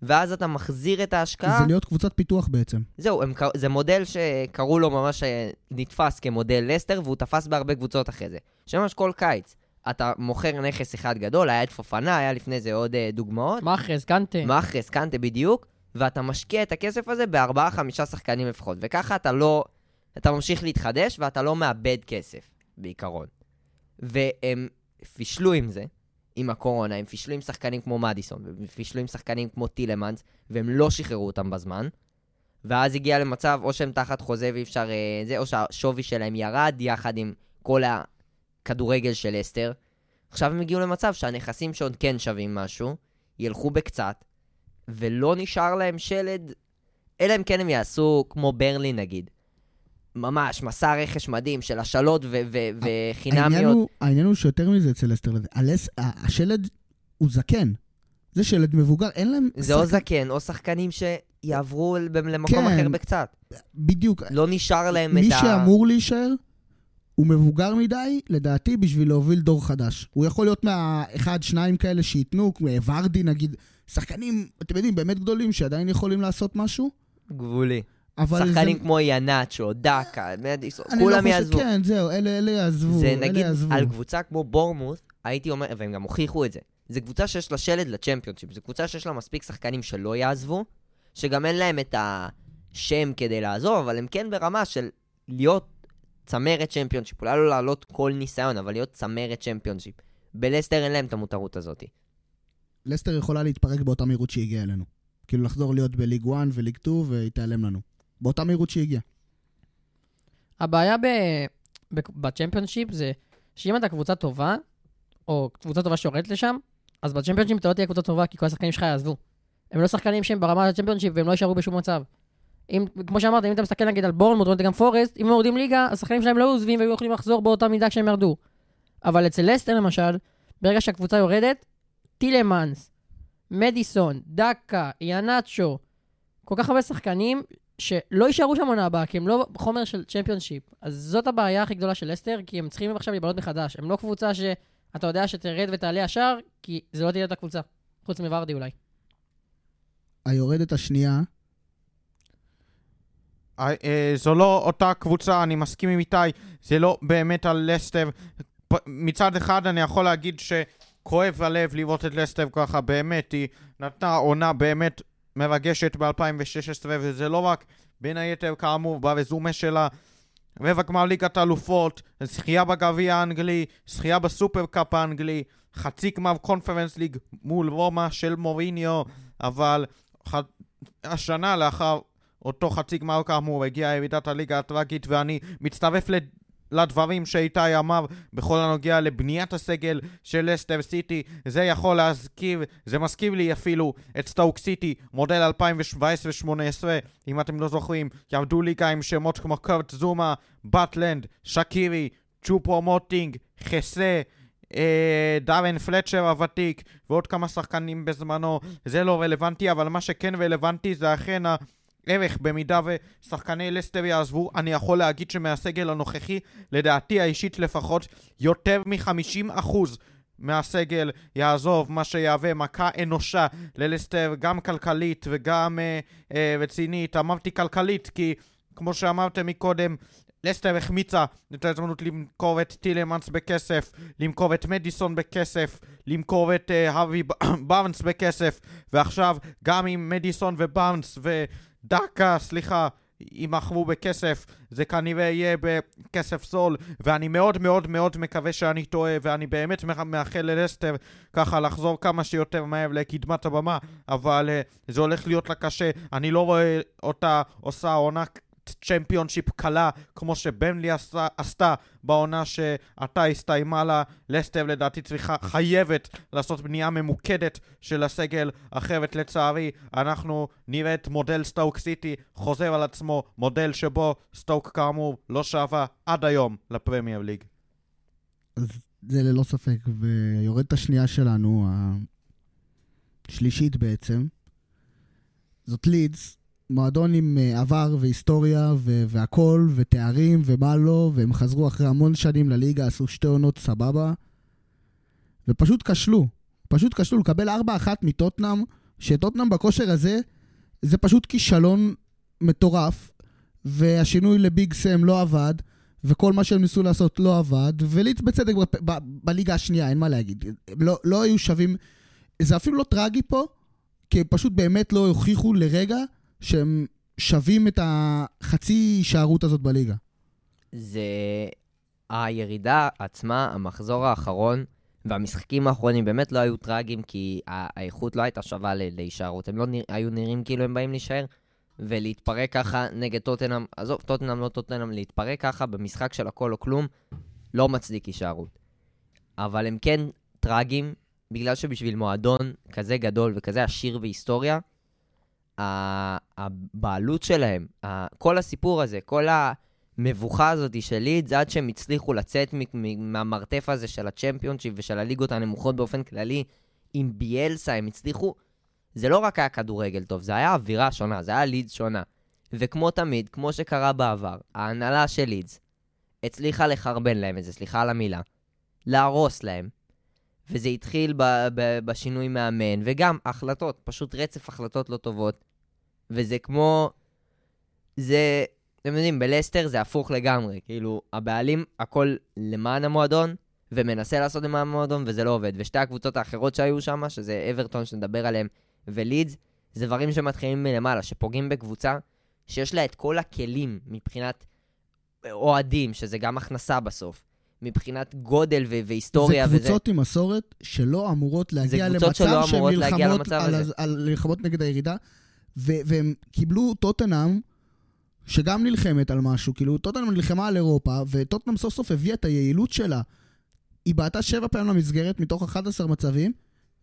ואז אתה מחזיר את ההשקעה. זה להיות קבוצת פיתוח בעצם. זהו, הם, זה מודל שקראו לו ממש, אה, נתפס כמודל לסטר, והוא תפס בהרבה קבוצות אחרי זה. שממש כל קיץ, אתה מוכר נכס אחד גדול, היה את פופנה, היה לפני זה עוד אה, דוגמאות. מאחרז, קנטה. מאחרס, קנטה בדיוק, ואתה משקיע את הכסף הזה בארבעה, חמישה שחקנים לפחות. וככה אתה לא... אתה ממשיך להתחדש ואתה לא מאבד כסף, בעיקרון. והם פישלו עם זה, עם הקורונה, הם פישלו עם שחקנים כמו מדיסון, והם פישלו עם שחקנים כמו טילמנס, והם לא שחררו אותם בזמן. ואז הגיע למצב, או שהם תחת חוזה ואי אפשר... אה, זה, או שהשווי שלהם ירד יחד עם כל הכדורגל של אסתר. עכשיו הם הגיעו למצב שהנכסים שעוד כן שווים משהו, ילכו בקצת, ולא נשאר להם שלד, אלא אם כן הם יעשו כמו ברלי נגיד. ממש, מסע רכש מדהים של השאלות ו- ו- העניין וחינמיות. הוא, העניין הוא שיותר מזה אצל אסטר לוי. השלד הוא זקן. זה שלד מבוגר, אין להם... זה או שחק- זקן, או שחקנים שיעברו למקום כן. אחר בקצת. בדיוק. לא נשאר להם את מי ה... שאמור להישאר, הוא מבוגר מדי, לדעתי, בשביל להוביל דור חדש. הוא יכול להיות מהאחד, שניים כאלה שייתנו, כמו ורדי נגיד, שחקנים, אתם יודעים, באמת גדולים, שעדיין יכולים לעשות משהו, גבולי. אבל שחקנים זה... כמו ינאצ'ו, דקה, מדיסון, לא כולם חושב- יעזבו. כן, זהו, אלה, אלה יעזבו, זה אלה נגיד, יעזבו. על קבוצה כמו בורנמות', הייתי אומר, והם גם הוכיחו את זה. זו קבוצה שיש לה שלד לצ'מפיונשיפ, זו קבוצה שיש לה מספיק שחקנים שלא יעזבו, שגם אין להם את השם כדי לעזוב, אבל הם כן ברמה של להיות צמרת צ'מפיונשיפ. אולי לא לעלות כל ניסיון, אבל להיות צמרת צ'מפיונשיפ. בלסטר אין להם את המותרות הזאת. לסטר יכולה להתפרק באותה מהירות שהיא הגיעה אלינו. כאילו לחזור להיות בליג 1 וליג 2 והיא תיעלם לנו. באותה מהירות שהיא הגיעה. הבעיה. בצ'מפיונשיפ זה שאם אתה קבוצה טובה, או קבוצה טובה שיורדת לשם, אז בצ'מפיונשיפ אתה לא תהיה קבוצה טובה, כי כל השחקנים שלך יעזבו. הם לא שחקנים שהם ברמה של הצ'מפיונשיפ והם לא יישארו בשום מצב. אם, כמו שאמרת, אם אתה מסתכל נגיד על בורנמוט, רואה גם פורסט, אם הם יורדים ליגה, השחקנים שלהם לא עוזבים והיו יכולים לחזור באותה מידה כשהם ירדו. אבל אצל לסטר למשל, ברגע שהקבוצה יורדת, טילמנס, מדיסון, דקה, יאנצ'ו, כל כך הרבה שחקנים שלא יישארו שם עונה הבאה, כי הם לא חומר של צ'מפיונשיפ. אז זאת הבעיה הכי גדולה של לסטר, כי הם צריכים עכשיו להיבנות מחדש. הם לא קבוצה שאתה יודע שתרד ותעלה ישר, כי זה לא תהיה אותה קבוצה. חוץ מוורדי אולי. היורדת השנייה, אה, אה, זו לא אותה קבוצה, אני מסכים עם איתי, זה לא באמת על לסטר. מצד אחד אני יכול להגיד שכואב הלב לראות את לסטר ככה, באמת, היא נתנה עונה באמת מרגשת ב-2016, וזה לא רק בין היתר כאמור ברזומה שלה, רבע גמר ליגת האלופות, זכייה בגביע האנגלי, זכייה בסופר קאפ האנגלי, חצי גמר קונפרנס ליג מול רומא של מוריניו, אבל ח... השנה לאחר אותו חצי גמר כאמור הגיעה ירידת הליגה הטראגית ואני מצטרף. לדברים שאיתי אמר בכל הנוגע לבניית הסגל של לסטר סיטי. זה יכול להזכיר, זה מזכיר לי אפילו את סטוק סיטי, מודל 2017-2018, אם אתם לא זוכרים, ירדו ליגה עם שמות כמו קרט זומה, באטלנד, שקירי, צ'ופו מוטינג, חסה. אה, דארן פלצ'ר הוותיק ועוד כמה שחקנים בזמנו זה לא רלוונטי אבל מה שכן רלוונטי זה אכן ערך במידה ושחקני לסטר יעזבו, אני יכול להגיד שמהסגל הנוכחי, לדעתי האישית לפחות, יותר מ-50% מהסגל יעזוב, מה שיהווה מכה אנושה ללסטר, גם כלכלית וגם אה, אה, רצינית. אמרתי כלכלית כי, כמו שאמרתם מקודם, לסטר החמיצה את ההזדמנות למכור את טילמנס בכסף, למכור את מדיסון בכסף, למכור את אה, האבי בארנס בכסף, ועכשיו גם עם מדיסון ובארנס ו... דקה, סליחה, יימכרו בכסף, זה כנראה יהיה בכסף זול, ואני מאוד מאוד מאוד מקווה שאני טועה, ואני באמת מאחל ללסטר ככה לחזור כמה שיותר מהר לקדמת הבמה, אבל uh, זה הולך להיות לה קשה, אני לא רואה אותה עושה עונה צ'מפיונשיפ קלה, כמו שבמלי עשה, עשתה בעונה שעתה הסתיימה לה. לסטר לדעתי צריכה, חייבת לעשות בנייה ממוקדת של הסגל, אחרת לצערי אנחנו נראה את מודל סטוק סיטי חוזר על עצמו, מודל שבו סטוק כאמור לא שווה עד היום לפרמייר ליג. אז זה ללא ספק, ויורדת השנייה שלנו, השלישית בעצם, זאת לידס, מועדון עם אה, עבר והיסטוריה ו- והכל, ותארים ומה לא, והם חזרו אחרי המון שנים לליגה, עשו שתי עונות סבבה, ופשוט כשלו. פשוט כשלו לקבל 4-1 מטוטנאם, שטוטנאם בכושר הזה, זה פשוט כישלון מטורף, והשינוי לביג סם לא עבד, וכל מה שהם ניסו לעשות לא עבד, וליץ בצדק ב- ב- בליגה השנייה, אין מה להגיד. הם לא, לא היו שווים, זה אפילו לא טרגי פה, כי פשוט באמת לא הוכיחו לרגע שהם שווים את החצי הישארות הזאת בליגה. זה הירידה עצמה, המחזור האחרון והמשחקים האחרונים באמת לא היו טראגיים, כי האיכות לא הייתה שווה להישארות. הם לא נרא... היו נראים כאילו הם באים להישאר, ולהתפרק ככה נגד טוטנאם, עזוב, טוטנאם לא טוטנאם, להתפרק ככה במשחק של הכל או כלום, לא מצדיק הישארות. אבל הם כן טראגיים, בגלל שבשביל מועדון כזה גדול וכזה עשיר בהיסטוריה, הבעלות שלהם, כל הסיפור הזה, כל המבוכה הזאת של לידס, עד שהם הצליחו לצאת מהמרתף הזה של הצ'מפיונשיפ ושל הליגות הנמוכות באופן כללי, עם ביאלסה הם הצליחו, זה לא רק היה כדורגל טוב, זה היה אווירה שונה, זה היה לידס שונה. וכמו תמיד, כמו שקרה בעבר, ההנהלה של לידס הצליחה לחרבן להם את זה, סליחה על המילה, להרוס להם, וזה התחיל ב- ב- בשינוי מאמן, וגם החלטות, פשוט רצף החלטות לא טובות. וזה כמו... זה... אתם יודעים, בלסטר זה הפוך לגמרי. כאילו, הבעלים, הכל למען המועדון, ומנסה לעשות למען המועדון, וזה לא עובד. ושתי הקבוצות האחרות שהיו שם, שזה אברטון שנדבר עליהם, ולידס, זה דברים שמתחילים מלמעלה, שפוגעים בקבוצה שיש לה את כל הכלים מבחינת אוהדים, שזה גם הכנסה בסוף. מבחינת גודל ו- והיסטוריה. זה קבוצות וזה... עם מסורת שלא אמורות להגיע למצב שהן נלחמות, על, על, נלחמות נגד הירידה, ו- והם קיבלו טוטנהאם, שגם נלחמת על משהו, כאילו טוטנהאם נלחמה על אירופה, וטוטנהאם סוף סוף הביאה את היעילות שלה. היא בעטה שבע פעמים למסגרת מתוך 11 מצבים,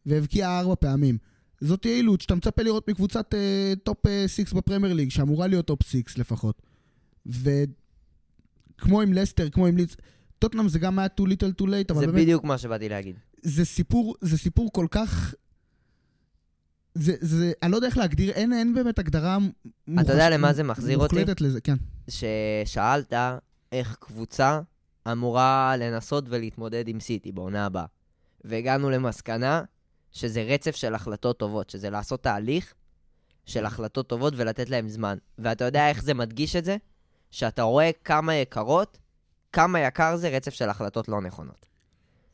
והבקיעה ארבע פעמים. זאת יעילות שאתה מצפה לראות מקבוצת uh, טופ 6 uh, בפרמייר ליג, שאמורה להיות טופ 6 לפחות. וכמו עם לסטר, כמו עם לידס, טוטנהאם זה גם היה too little too late, אבל זה באמת... זה בדיוק מה שבאתי להגיד. זה סיפור, זה סיפור כל כך... זה, זה, אני לא יודע איך להגדיר, אין, אין באמת הגדרה מוחש... אתה יודע למה זה מחזיר אותי? מוחלטת לזה, כן. ששאלת איך קבוצה אמורה לנסות ולהתמודד עם סיטי בעונה הבאה. והגענו למסקנה שזה רצף של החלטות טובות, שזה לעשות תהליך של החלטות טובות ולתת להם זמן. ואתה יודע איך זה מדגיש את זה? שאתה רואה כמה יקרות כמה יקר זה רצף של החלטות לא נכונות.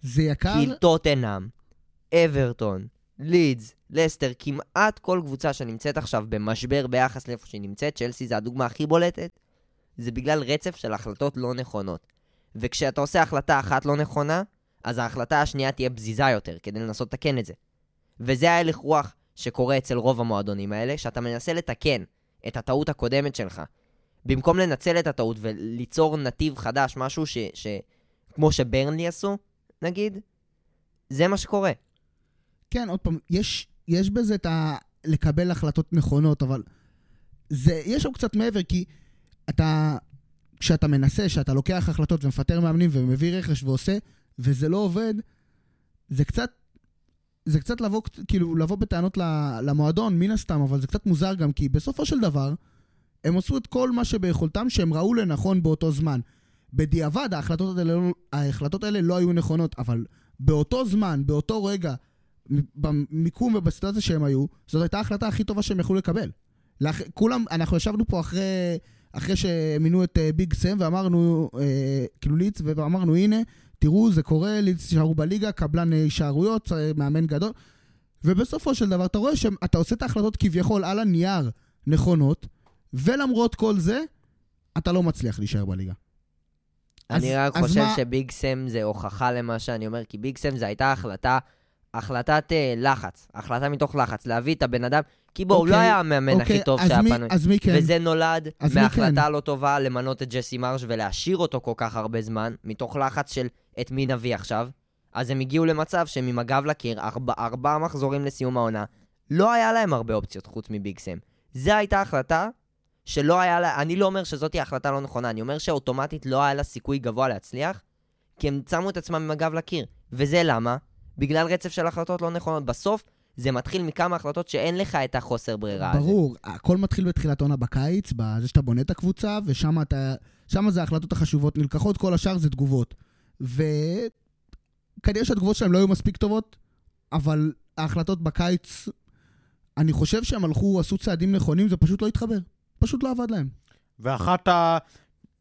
זה יקר? כי טוטנאם, אברטון, לידס, לסטר, כמעט כל קבוצה שנמצאת עכשיו במשבר ביחס לאיפה שהיא נמצאת, צ'לסי זה הדוגמה הכי בולטת, זה בגלל רצף של החלטות לא נכונות. וכשאתה עושה החלטה אחת לא נכונה, אז ההחלטה השנייה תהיה פזיזה יותר, כדי לנסות לתקן את זה. וזה ההלך רוח שקורה אצל רוב המועדונים האלה, שאתה מנסה לתקן את הטעות הקודמת שלך. במקום לנצל את הטעות וליצור נתיב חדש, משהו ש... ש... כמו שברנלי עשו, נגיד, זה מה שקורה. כן, עוד פעם, יש, יש בזה את ה... לקבל החלטות נכונות, אבל זה, יש שם קצת מעבר, כי אתה, כשאתה מנסה, כשאתה לוקח החלטות ומפטר מאמנים ומביא רכש ועושה, וזה לא עובד, זה קצת, זה קצת לבוא, כאילו, לבוא בטענות למועדון, מן הסתם, אבל זה קצת מוזר גם, כי בסופו של דבר, הם עשו את כל מה שביכולתם שהם ראו לנכון באותו זמן. בדיעבד, ההחלטות האלה, לא- ההחלטות האלה לא היו נכונות, אבל באותו זמן, באותו רגע, במיקום ובסיטואציה שהם היו, זאת הייתה ההחלטה הכי טובה שהם יכלו לקבל. לאח... כולם, אנחנו ישבנו פה אחרי, אחרי שמינו את uh, ביג סם ואמרנו, uh, כאילו ליץ, ואמרנו, הנה, תראו, זה קורה, ליץ יישארו בליגה, קבלן הישארויות, uh, מאמן גדול. ובסופו של דבר, אתה רואה שאתה עושה את ההחלטות כביכול על הנייר נכונות, ולמרות כל זה, אתה לא מצליח להישאר בליגה. אני אז, רק אז חושב מה... שביג סם זה הוכחה למה שאני אומר, כי ביג סם זה הייתה החלטה, החלטת uh, לחץ, החלטה מתוך לחץ, להביא את הבן אדם, כי בוא, אוקיי, הוא לא היה המאמן אוקיי, הכי טוב שהיה פנוי. אז מי כן? וזה נולד מהחלטה כן? לא טובה למנות את ג'סי מרש ולהשאיר אותו כל כך הרבה זמן, מתוך לחץ של את מי נביא עכשיו. אז הם הגיעו למצב שהם עם הגב לקיר, ארבע, ארבעה מחזורים לסיום העונה, לא היה להם הרבה אופציות חוץ מביג סם. זו הייתה החלטה שלא היה לה, אני לא אומר שזאת החלטה לא נכונה, אני אומר שאוטומטית לא היה לה סיכוי גבוה להצליח, כי הם שמו את עצמם עם הגב לקיר. וזה למה? בגלל רצף של החלטות לא נכונות. בסוף, זה מתחיל מכמה החלטות שאין לך את החוסר ברירה הזה. ברור, הכל מתחיל בתחילת עונה בקיץ, בזה שאתה בונה את הקבוצה, ושם אתה... שם זה ההחלטות החשובות נלקחות, כל השאר זה תגובות. וכנראה שהתגובות שלהם לא היו מספיק טובות, אבל ההחלטות בקיץ, אני חושב שהם הלכו, עשו צעדים נכונים, זה פשוט לא התחבר. פשוט לא עבד להם. ואחת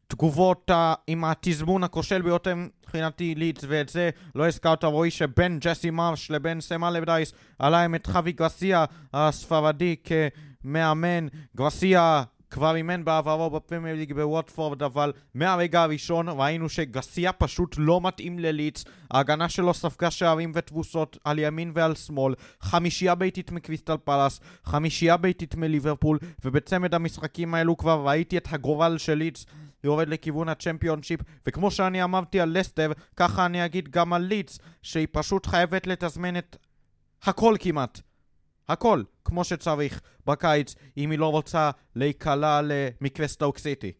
התגובות עם התזמון הכושל ביותר מבחינתי לידס, ואת זה לא הזכרת, רועי, שבין ג'סי מרש לבין סמה לבדייס עלה עם את חווי גרסיה הספרדי כמאמן. גרסיה כבר אימן בעברו בפרמייר ליג בווטפורד, אבל מהרגע הראשון ראינו שגסיה פשוט לא מתאים לליץ. ההגנה שלו ספגה שערים ותבוסות על ימין ועל שמאל. חמישייה ביתית מקריסטל פלאס, חמישייה ביתית מליברפול, ובצמד המשחקים האלו כבר ראיתי את הגורל של ליץ יורד לכיוון הצ'מפיונשיפ, וכמו שאני אמרתי על לסטר, ככה אני אגיד גם על ליץ, שהיא פשוט חייבת לתזמן את הכל כמעט. הכל, כמו שצריך, בקיץ, אם היא לא רוצה להיקלע למקרה סטוק סיטי.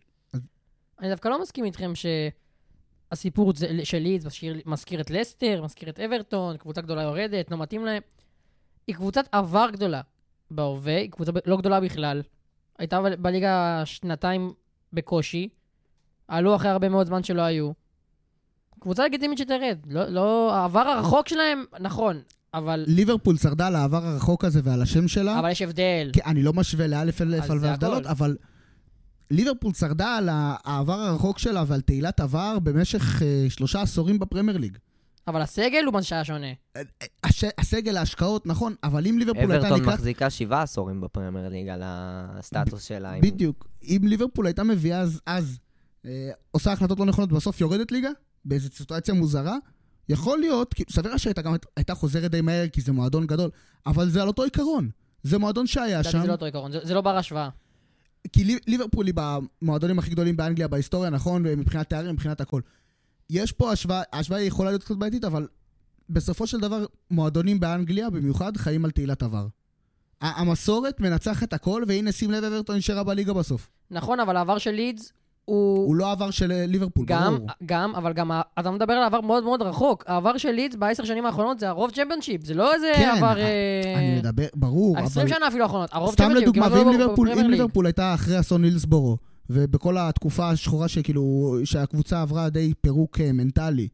אני דווקא לא מסכים איתכם שהסיפור של לידס מזכיר, מזכיר את לסטר, מזכיר את אברטון, קבוצה גדולה יורדת, לא מתאים להם. היא קבוצת עבר גדולה בהווה, היא קבוצה לא גדולה בכלל. הייתה בליגה שנתיים בקושי, עלו אחרי הרבה מאוד זמן שלא היו. קבוצה לגיטימית שתרד. לא, לא, העבר הרחוק שלהם, נכון, אבל... ליברפול שרדה על העבר הרחוק הזה ועל השם שלה. אבל יש הבדל. כי אני לא משווה לאלף אלף על הבדלות, אבל ליברפול שרדה על העבר הרחוק שלה ועל תהילת עבר במשך uh, שלושה עשורים בפרמייר ליג. אבל הסגל הוא מה שהיה שונה. אה, הש... הסגל, ההשקעות, נכון, אבל אם ליברפול הייתה לקראת... אברטון מחזיקה שבעה עשורים בפרמייר ליג על הסטטוס שלה. בדיוק. אם ליברפול הייתה מביאה אז, אז אה, עושה החלטות לא נכונות, בסוף יורדת ליגה, באיזו סיטואציה מוזרה, יכול להיות, כאילו, סביר שהייתה גם הייתה חוזרת די מהר, כי זה מועדון גדול, אבל זה על אותו עיקרון. זה מועדון שהיה שם. זה לא אותו עיקרון, זה, זה לא בר השוואה. כי ליברפול היא במועדונים הכי גדולים באנגליה בהיסטוריה, נכון? מבחינת תארים, מבחינת הכל. יש פה השוואה, ההשוואה יכולה להיות קצת בעייתית, אבל בסופו של דבר, מועדונים באנגליה במיוחד חיים על תהילת עבר. המסורת מנצחת הכל, והנה שים לב, אברטון נשארה בליגה בסוף. נכון, אבל העבר של לידס הוא... הוא לא עבר של ליברפול, גם, ברור. גם, אבל גם, אתה מדבר על עבר מאוד מאוד רחוק. העבר של לידס בעשר שנים האחרונות זה הרוב צ'מפיונשיפ, זה לא איזה כן, עבר... כן, אני אה... מדבר, ברור, אבל... 20 שנה אפילו האחרונות, הרוב צ'מפיונשיפ. סתם לדוגמה, ואם ליברפול, אם ליברפול הייתה אחרי אסון הילסבורו, ובכל התקופה השחורה שכאילו, שהקבוצה עברה די פירוק אה, מנטלי,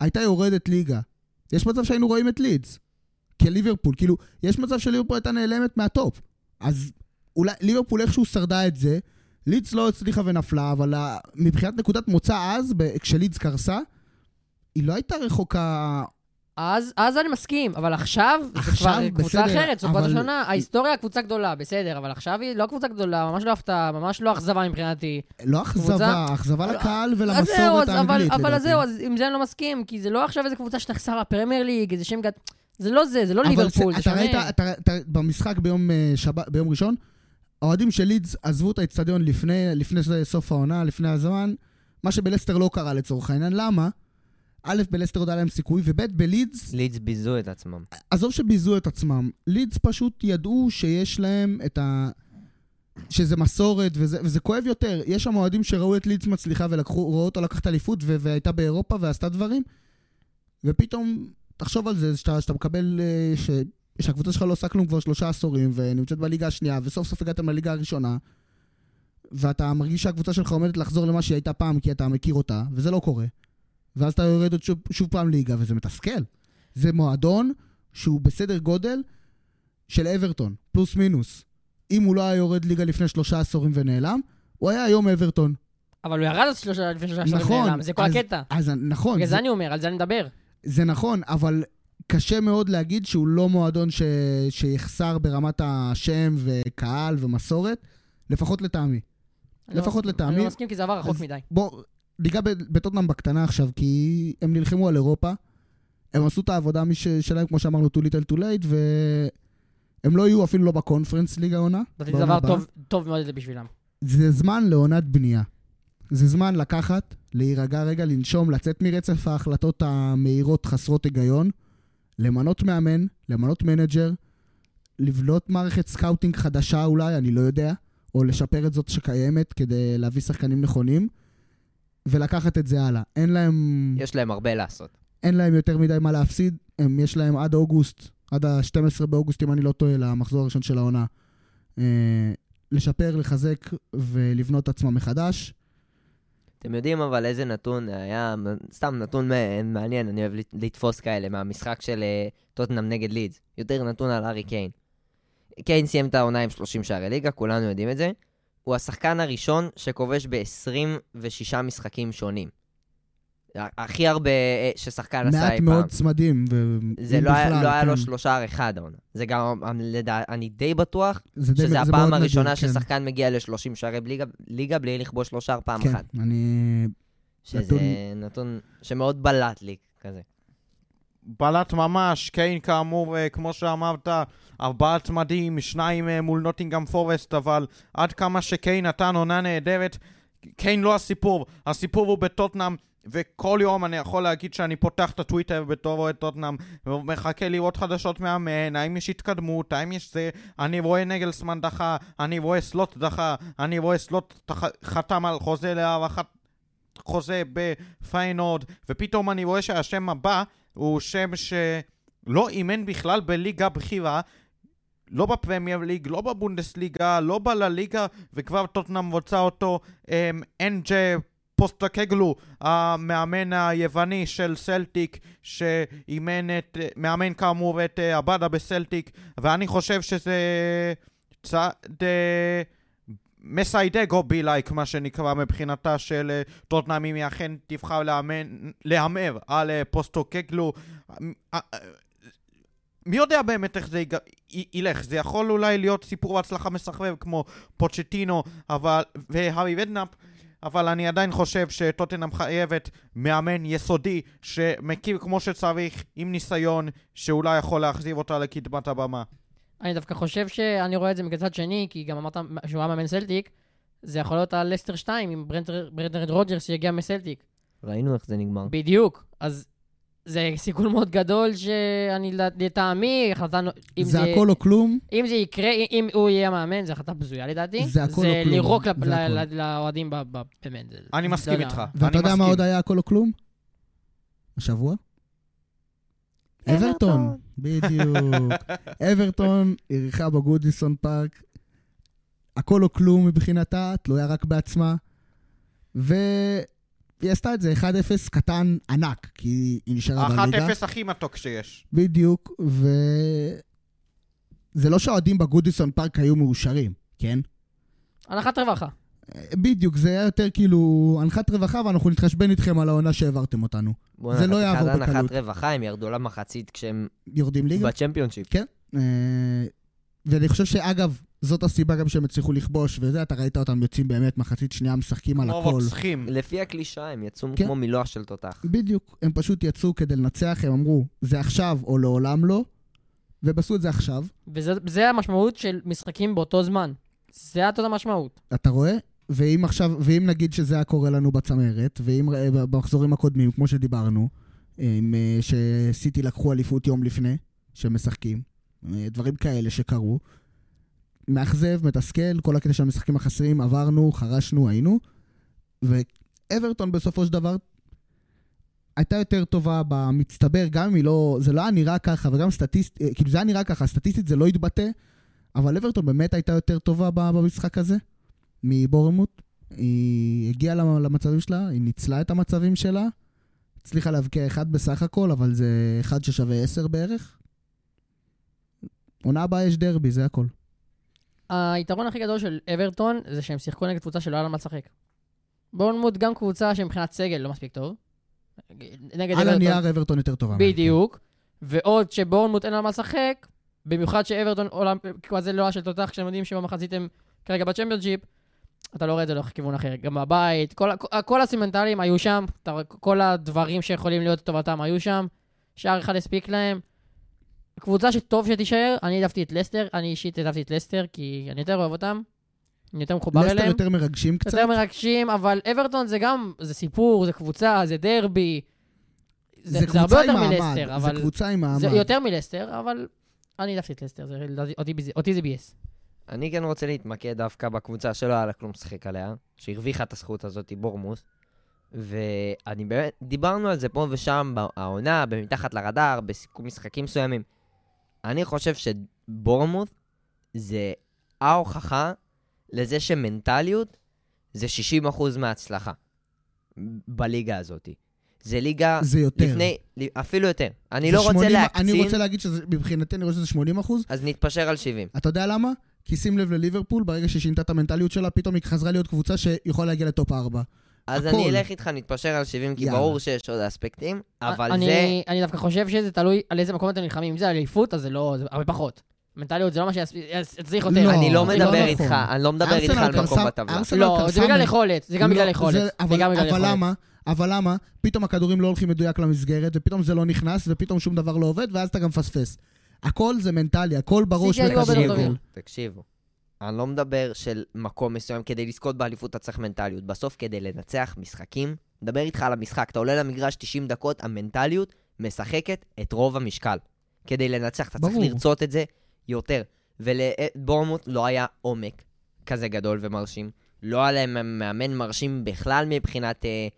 הייתה יורדת ליגה. יש מצב שהיינו רואים את לידס, כליברפול, כאילו, יש מצב שליברפול הייתה נעלמת מהטופ. אז אולי ליברפול איכשהו שרדה את זה, לידס לא הצליחה ונפלה, אבל מבחינת נקודת מוצא אז, כשלידס קרסה, היא לא הייתה רחוקה אז, אז אני מסכים, אבל עכשיו, זה עכשיו, כבר קבוצה בסדר, אחרת, זו קבוצה אבל- שונה. ההיסטוריה קבוצה גדולה, בסדר, אבל עכשיו היא לא קבוצה גדולה, ממש לא הפתעה, ממש לא אכזבה מבחינתי. לא אכזבה, קבוצה- אכזבה לקהל ולמסורת אז- אבל, האנגלית, אבל. אז זהו, אז עם זה אני לא מסכים, כי זה לא עכשיו איזה קבוצה שתחסר לפרמייר ליג, איזה שם גד... זה לא זה, זה לא אבל ליברפול, זה אתה שונה. ראית, אתה, אתה, במשחק ביום, אה, שבת, ביום ראשון, האוהדים של לידס עזבו את האצטדיון לפני, לפני סוף העונה, לפני הזמן, מה שבלסטר לא קרה לצורך העניין. למה? א', בלסטר עוד היה להם סיכוי, וב', בלידס, לידס ביזו את עצמם. עזוב שביזו את עצמם, לידס פשוט ידעו שיש להם את ה... שזה מסורת, וזה, וזה כואב יותר. יש שם אוהדים שראו את לידס מצליחה ולקחו, ראו אותה לקחת אליפות ו- והייתה באירופה ועשתה דברים, ופתאום, תחשוב על זה, שאתה, שאתה מקבל, אה, ש, שהקבוצה שלך לא עושה כלום כבר שלושה עשורים, ונמצאת בליגה השנייה, וסוף סוף הגעתם לליגה הראשונה, ואתה מרגיש שהקבוצה שלך עומדת לחזור למה שהיא הייתה פעם, כי אתה מכיר אותה, וזה לא קורה. ואז אתה יורד עוד שוב, שוב פעם ליגה, וזה מתסכל. זה מועדון שהוא בסדר גודל של אברטון, פלוס מינוס. אם הוא לא היה יורד ליגה לפני שלושה עשורים ונעלם, הוא היה היום אברטון. אבל הוא ירד שלושה, לפני שלושה שנים נכון, נעלם, זה כל אז- הקטע. אז נכון, בגלל זה, זה אני אומר, על זה אני מדבר. זה נכון, אבל קשה מאוד להגיד שהוא לא מועדון ש... שיחסר ברמת השם וקהל ומסורת, לפחות לטעמי. לא לפחות מסכים. לטעמי. אני לא מסכים כי זה עבר רחוק מדי. בוא, ניגע בטוטנאם בקטנה עכשיו, כי הם נלחמו על אירופה, הם עשו את העבודה מש- שלהם, כמו שאמרנו, too little too late, והם לא יהיו אפילו לא בקונפרנס ליגה עונה. זה דבר. טוב- טוב מאוד בשבילם. זה זמן לעונת בנייה. זה זמן לקחת, להירגע רגע, לנשום, לצאת מרצף ההחלטות המהירות חסרות היגיון, למנות מאמן, למנות מנג'ר, לבנות מערכת סקאוטינג חדשה אולי, אני לא יודע, או לשפר את זאת שקיימת כדי להביא שחקנים נכונים, ולקחת את זה הלאה. אין להם, יש להם הרבה לעשות. אין להם יותר מדי מה להפסיד, הם, יש להם עד אוגוסט, עד ה-12 באוגוסט, אם אני לא טועה, למחזור הראשון של העונה. אה, לשפר, לחזק ולבנות את עצמם מחדש. אתם יודעים אבל איזה נתון היה, סתם נתון מעניין, אני אוהב לת- לתפוס כאלה, מהמשחק של אה, טוטנאם נגד לידס. יותר נתון על ארי קיין. קיין סיים את העונה עם 30 שערי ליגה, כולנו יודעים את זה. הוא השחקן הראשון שכובש ב-26 משחקים שונים. הכי הרבה אה, ששחקן עשה מעט אי פעם. מאוד צמדים. ו- זה לא היה, בכלל, לא היה לו כן. שלושה אחד העונה. זה גם, לדע, אני די בטוח זה די- שזה זה הפעם הראשונה נדיר, כן. ששחקן מגיע ל-30 שערי ליגה, ליגה בלי לכבוש לו שער פעם כן, אחת. אני... שזה נתון- נתון שמאוד בלט לי כזה. בלט ממש, קיין כאמור, אה, כמו שאמרת, ארבעה צמדים, שניים אה, מול נוטינגאם פורסט, אבל עד כמה שקיין נתן עונה נהדרת, קיין לא הסיפור, הסיפור הוא בטוטנאם, וכל יום אני יכול להגיד שאני פותח את הטוויטר בתור אוהד טוטנאם, ומחכה לראות חדשות מהמאמן, האם יש התקדמות, האם יש זה, אני רואה נגלסמן דחה, אני רואה סלוט דחה, אני רואה סלוט תח... חתם על חוזה להארכת חוזה בפיינורד, ופתאום אני רואה שהשם הבא הוא שם שלא אימן בכלל בליגה בכירה, לא בפרמייר ליג, לא בבונדסליגה, לא בלליגה, וכבר טוטנאם רוצה אותו. אמ, אנג'ה פוסטקגלו, המאמן היווני של סלטיק, שאימן את, מאמן כאמור את אה, עבדה בסלטיק, ואני חושב שזה צעד אה, מסיידג או בי לייק, מה שנקרא מבחינתה של אה, טוטנאם, אם היא אכן תבחר להמר על פוסטוקגלו. מי יודע באמת איך זה יג... י- ילך? זה יכול אולי להיות סיפור הצלחה מסחרר כמו פוצ'טינו אבל... והארי ודנאפ, אבל אני עדיין חושב שטוטנאם חייבת מאמן יסודי שמכיר כמו שצריך, עם ניסיון, שאולי יכול להחזיר אותה לקדמת הבמה. אני דווקא חושב שאני רואה את זה מצד שני, כי גם אמרת שהוא היה מאמן סלטיק, זה יכול להיות על לסטר 2 עם ברנדן- רוג'רס שהגיע מסלטיק. ראינו איך זה נגמר. בדיוק. אז זה סיכון מאוד גדול שאני, לטעמי, החלטה... אם זה הכל או כלום. אם זה יקרה, אם- הוא יהיה המאמן, זו החלטה בזויה לדעתי. זה הכל או זה כלום. לירוק זה ל- הכל. ל- לאוהדים ב- ב- באמת. זה- אני מסכים. איתך. ואתה יודע מה. עוד היה הכל או כלום? השבוע? אברטון, בדיוק. אברטון אירחה בגודיסון פארק. הכל או כלום מבחינתה, תלויה רק בעצמה. והיא עשתה את זה 1-0 קטן ענק, כי היא נשארה בליגה. ה-1-0 הכי מתוק שיש. בדיוק, ו... זה לא שהאוהדים בגודיסון פארק היו מאושרים, כן? הנחת רווחה. בדיוק, זה היה יותר כאילו הנחת רווחה ואנחנו נתחשבן איתכם על העונה שהעברתם אותנו. זה לא יעבור הנחת בקלות. רווחה, הם ירדו למחצית כשהם יורדים ליגה? בצ'מפיונשיפ. אה, ואני חושב שאגב, זאת הסיבה גם שהם הצליחו לכבוש, וזה, אתה ראית אותם יוצאים באמת מחצית שנייה משחקים על כמו הכל. רוצחים. לפי הקלישאה, הם יצאו כן. כמו מילוח של תותח. בדיוק, הם פשוט יצאו כדי לנצח, הם אמרו, זה עכשיו או לעולם לא, והם עשו את זה עכשיו. וזה המשמעות של משחקים באותו זמן. זה זאת המשמעות. אתה רואה? ואם עכשיו, ואם נגיד שזה היה קורה לנו בצמרת, ואם אה, במחזורים הקודמים, כמו שדיברנו, עם, אה, שסיטי לקחו אליפות יום לפני, שהם משחקים, אה, דברים כאלה שקרו, מאכזב, מתסכל, כל הקטע של המשחקים החסרים, עברנו, חרשנו, היינו, ואברטון בסופו של דבר הייתה יותר טובה במצטבר, גם אם היא לא, זה לא היה נראה ככה, וגם סטטיסט, אה, כאילו זה היה נראה ככה, סטטיסטית זה לא התבטא, אבל אברטון באמת הייתה יותר טובה במשחק הזה. מבורמוט. היא הגיעה למ- למצבים שלה, היא ניצלה את המצבים שלה, הצליחה להבקיע אחד בסך הכל, אבל זה אחד ששווה עשר בערך. עונה הבאה יש דרבי, זה הכל. היתרון הכי גדול של אברטון זה שהם שיחקו נגד קבוצה שלא היה לה מה לשחק. בורנמוט גם קבוצה שמבחינת סגל לא מספיק טוב. נגד על אברטון. הנייר אברטון יותר טובה. בדיוק. ועוד שבורנמוט אין לה מה לשחק, במיוחד שאברטון עולם, כזה לא היה של תותח, כשהם יודעים שבמחצית הם כרגע בצ'מפיונשיפ, אתה לא רואה את זה לכיוון אחר. גם בבית, כל, כל, כל הסימנטלים היו שם, כל הדברים שיכולים להיות לטובתם היו שם, שער אחד הספיק להם. קבוצה שטוב שתישאר, אני העדפתי את לסטר, אני אישית העדפתי את לסטר, כי אני יותר אוהב אותם, אני יותר מחובר לסטר אליהם. יותר מרגשים קצת. יותר מרגשים, אבל אברטון זה גם, זה סיפור, זה קבוצה, זה דרבי. זה, זה, הרבה קבוצה יותר מעמד, מלסטר, זה אבל... קבוצה עם מעמד. זה יותר מלסטר, אבל אני העדפתי את לסטר, זה, אותי, אותי זה ביאס. אני כן רוצה להתמקד דווקא בקבוצה שלא היה לה כלום לשחק עליה, שהרוויחה את הזכות הזאת, בורמוס. ואני באמת, דיברנו על זה פה ושם, בעונה, במתחת לרדאר, בסיכום משחקים מסוימים. אני חושב שבורמוס זה ההוכחה לזה שמנטליות זה 60% מההצלחה בליגה הזאת. זה ליגה זה יותר. לפני, אפילו יותר. אני לא רוצה 80 להקצין, אני רוצה להגיד שמבחינתי אני רואה שזה 80 אחוז. אז נתפשר על 70. אתה יודע למה? כי שים לב לליברפול, ברגע ששינתה את המנטליות שלה, פתאום היא חזרה להיות קבוצה שיכולה להגיע לטופ 4. אז הכל. אני אלך איתך, נתפשר על 70, כי יאללה. ברור שיש עוד אספקטים, אבל אני, זה... אני דווקא חושב שזה תלוי על איזה מקום אתם נלחמים. אם זה אליפות, אז זה לא, זה הרבה פחות. מנטליות זה לא מה שיצריך יותר. לא, אני לא זה מדבר לא איתך, נכון. אני לא מדבר איתך על מקום בטבלה. לא, זה בגלל יכולת, זה גם בגלל לא, יכולת. אבל, בגלל אבל יכולת. למה? אבל למה? פתאום הכדורים לא הולכים מדויק למסגרת, ופתאום זה לא נכנס, ופתאום שום דבר לא עובד, ואז אתה גם מפספס. הכל זה מנטלי, הכל בראש. טובים. תקשיבו, אני לא מדבר של מקום מסוים, כדי לזכות באליפות אתה צריך מנטליות. בסוף כדי לנצח משחקים, מדבר איתך על המשחק, אתה עולה למגרש 90 דקות, המנטליות משחקת את רוב המשקל. כדי לנצח, אתה צריך. לרצות את זה יותר. ולבורמוט לא היה עומק כזה גדול ומרשים. לא היה להם מאמן מרשים בכלל מבחינת אה,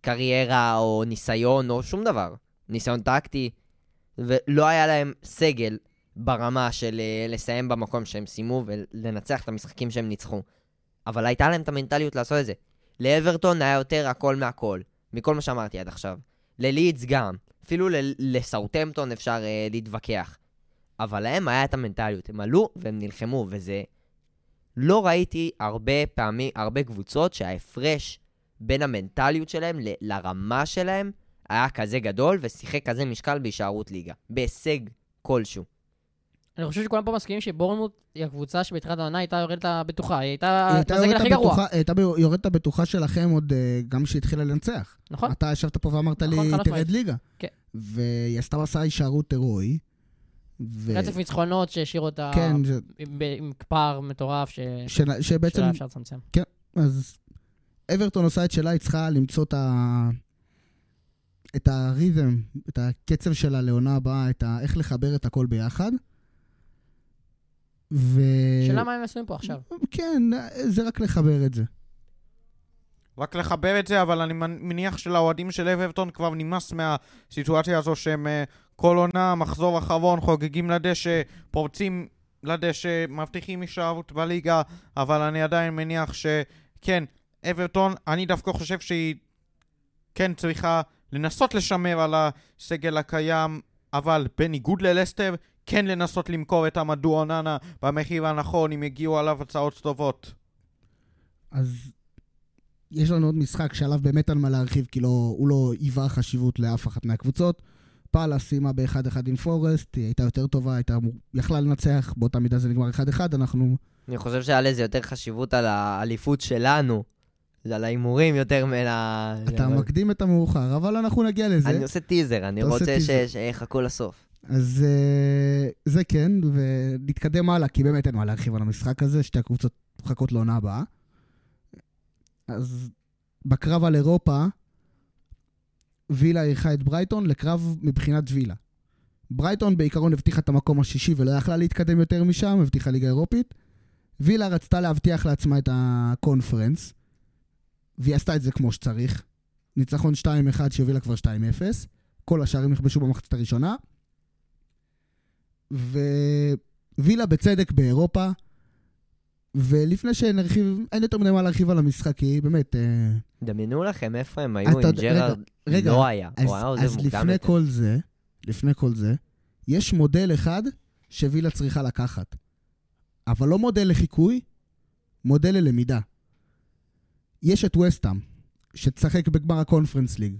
קריירה או ניסיון או שום דבר. ניסיון טקטי. ולא היה להם סגל ברמה של אה, לסיים במקום שהם סיימו ולנצח את המשחקים שהם ניצחו. אבל הייתה להם את המנטליות לעשות את זה. לאברטון היה יותר הכל מהכל, מכל מה שאמרתי עד עכשיו. ללידס גם, אפילו לסאוטמפטון אפשר אה, להתווכח. אבל להם היה את המנטליות, הם עלו והם נלחמו, וזה... לא ראיתי הרבה פעמים, הרבה קבוצות שההפרש בין המנטליות שלהם ל- לרמה שלהם היה כזה גדול ושיחק כזה משקל בהישארות ליגה. בהישג כלשהו. אני חושב שכולם פה מסכימים שבורנמוט היא הקבוצה שבתחילת העונה הייתה יורדת הבטוחה. היא הייתה היא בסגל הכי גרוע. הבטוחה- הייתה יורדת הבטוחה שלכם עוד אה, גם כשהתחילה לנצח. נכון? אתה ישבת פה ואמרת לי, נכון, תרד. ליגה. כן. והיא עשתה מסע הישארות הירואי. ו- רצף ניצחונות שהשאיר אותה כן, ש- עם- עם פער מטורף ש- ש- שבעצם אפשר לצמצם. אז אברטון עושה את שלה, היא צריכה למצוא את ה... את הרית'ם, את הקצב שלה לעונה הבאה, את ה... איך לחבר את הכל ביחד. ו... שאלה מה הם עושים פה עכשיו. כן, זה רק לחבר את זה. רק לחבר את זה, אבל אני מנ- מניח שלאוהדים של אברטון כבר נמאס מהסיטואציה הזו שהם אה, כל עונה, מחזור אחרון, חוגגים לדשא, פורצים לדשא, מבטיחים הישארות בליגה, אבל אני עדיין מניח שכן, אברטון, אני דווקא חושב שהיא כן צריכה לנסות לשמר על הסגל הקיים, אבל בניגוד ללסטר, כן לנסות למכור את המדוע אוננה במחיר הנכון, אם יגיעו עליו הצעות טובות. אז יש לנו עוד משחק שעליו באמת אין מה להרחיב, כי לא, הוא לא היווה חשיבות לאף אחת מהקבוצות. פאלה סיימה ב-1-1 עם פורסט, היא הייתה יותר טובה, הייתה אמור- יכלה לנצח, באותה מידה זה נגמר 1-1, אנחנו... אני חושב שהיה לזה יותר חשיבות על האליפות שלנו, זה על ההימורים יותר מן ה... אתה מקדים את המאוחר, אבל אנחנו נגיע לזה. אני עושה טיזר, אני רוצה שיחכו לסוף. אז אה, זה כן, ונתקדם הלאה, כי באמת אין מה להרחיב על המשחק הזה, שתי הקבוצות מחכות לעונה הבאה. אז בקרב על אירופה, וילה אירחה את ברייטון לקרב מבחינת וילה. ברייטון בעיקרון הבטיחה את המקום השישי ולא יכלה להתקדם יותר משם, הבטיחה ליגה אירופית. וילה רצתה להבטיח לעצמה את הקונפרנס, והיא עשתה את זה כמו שצריך. ניצחון 2-1 שהובילה כבר 2-0. כל השערים נכבשו במחצית הראשונה. ווילה בצדק באירופה. ולפני שנרחיב, אין יותר מדי מה להרחיב על המשחק, כי באמת... אה, דמיינו לכם איפה הם היו אם ג'רארד לא היה. אז, הוא היה עוזב אז מוקדם לפני יותר. כל זה, לפני כל זה, יש מודל אחד שווילה צריכה לקחת. אבל לא מודל לחיקוי, מודל ללמידה. יש את וסטאם, שתשחק בגמר הקונפרנס ליג,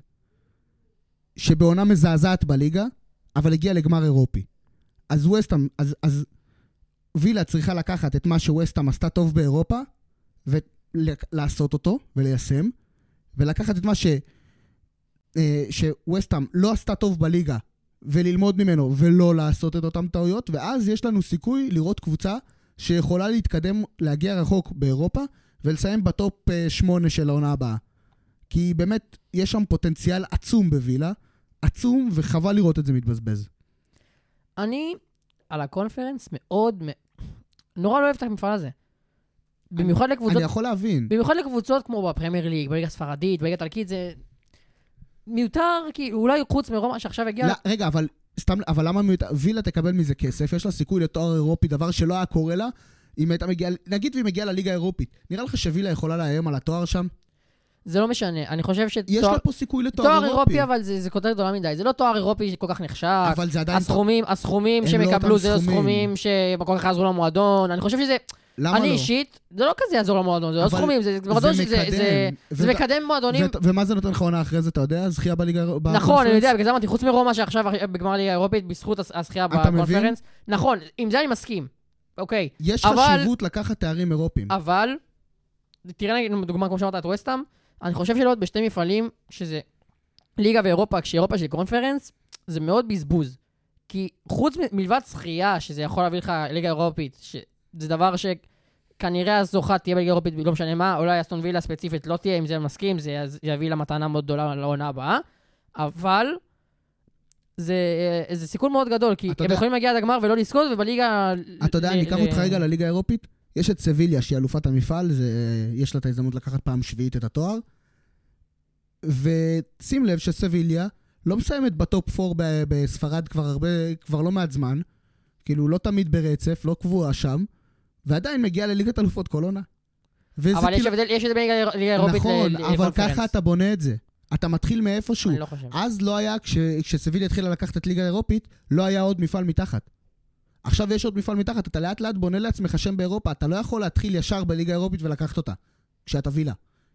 שבעונה מזעזעת בליגה, אבל הגיע לגמר אירופי. אז וסטאם, אז, אז וילה צריכה לקחת את מה שווסטאם עשתה טוב באירופה, ולעשות אותו וליישם, ולקחת את מה ש... אה, שווסטאם לא עשתה טוב בליגה, וללמוד ממנו ולא לעשות את אותן טעויות, ואז יש לנו סיכוי לראות קבוצה שיכולה להתקדם, להגיע רחוק באירופה, ולסיים בטופ אה, שמונה של העונה הבאה. כי באמת, יש שם פוטנציאל עצום בווילה, עצום, וחבל לראות את זה מתבזבז. אני, על הקונפרנס, מאוד, נורא לא אוהב את המפעל הזה. במיוחד לקבוצות, אני יכול להבין. במיוחד לקבוצות כמו בפרמייר ליג, בליגה הספרדית, בליגה האיטלקית, זה מיותר, כי אולי חוץ מרומא שעכשיו הגיע... לא, רגע, אבל סתם, אבל למה מיותר? וילה תקבל מזה כסף, יש לה סיכוי לתואר אירופי, דבר שלא היה קורה לה. אם הייתה מגיעה, נגיד והיא מגיעה לליגה האירופית, נראה לך שווילה יכולה לאיים על התואר שם? זה לא משנה, אני חושב יש שתואר לה פה סיכוי לתואר תואר אירופי. אירופי, אבל זה זה כותרת גדולה מדי. זה לא תואר אירופי שכל כך נחשב. אבל זה עדיין... הסכומים, הסכומים הם שהם לא יקבלו זה לא סכומים. שכל כך יעזרו למועדון. אני חושב שזה, למה אני לא? אישית, זה לא כזה יעזור למועדון, זה לא סכומים, זה מועדון שזה מקדם. זה- זה ואת- מקדם מועדונים. ואת- ומה זה נותן לך עונה אחרי זה, אתה יודע? זכייה בליגה... נכון? אני יודע, בגלל זה אמרתי, חוץ מרומא שעכשיו בגמר ליגה האירופית, בזכות הזכייה? בקונפרנס. נכון, עם זה אני מסכים. אוקיי, יש אבל- חשיבות לקחת תארים אירופיים. אבל, תראה נגיד, דוגמה כמו שאמרת את וסטאם, אני חושב שלהיות בשתי מפעלים, שזה ליגה ואירופה, כשאירופה של קונפרנס, זה מאוד בזבוז. כי חוץ מ- מלבד זכייה, שזה יכול להביא לך ליגה אירופית, שזה דבר שכנראה הזוכה תהיה בליגה אירופית, לא משנה מה, אולי אסטון וילה ספציפית לא תהיה, אם זה מסכים, זה יביא לה מתנה מאוד גדולה לעונה הבאה, אבל זה, זה סיכון מאוד גדול, כי הם יודע- יכולים להגיע עד הגמר ולא לזכות, ובליגה... אתה יודע, ל- אני אקח ל- אותך רגע לליגה האירופית. יש את סביליה, שהיא אלופת המפעל, זה, יש לה את ההזדמנות לקחת פעם שביעית את התואר. ושים לב שסביליה לא מסיימת בטופ 4 ב- בספרד כבר הרבה, כבר לא מעט זמן. כאילו, לא תמיד ברצף, לא קבועה שם, ועדיין מגיעה לליגת אלופות כל עונה. אבל יש כאילו- הבדל, יש הבדל בין ליגה אירופית נכון, ל- אבל לקונפרנס. ככה אתה בונה את זה. אתה מתחיל מאיפשהו. אני לא חושב. אז לא היה, כש, כשסביליה התחילה לקחת את ליגה האירופית, לא היה עוד מפעל מתחת. עכשיו יש עוד מפעל מתחת, אתה לאט לאט בונה לעצמך שם באירופה, אתה לא יכול להתחיל ישר בליגה האירופית ולקחת אותה, כשאתה וילה.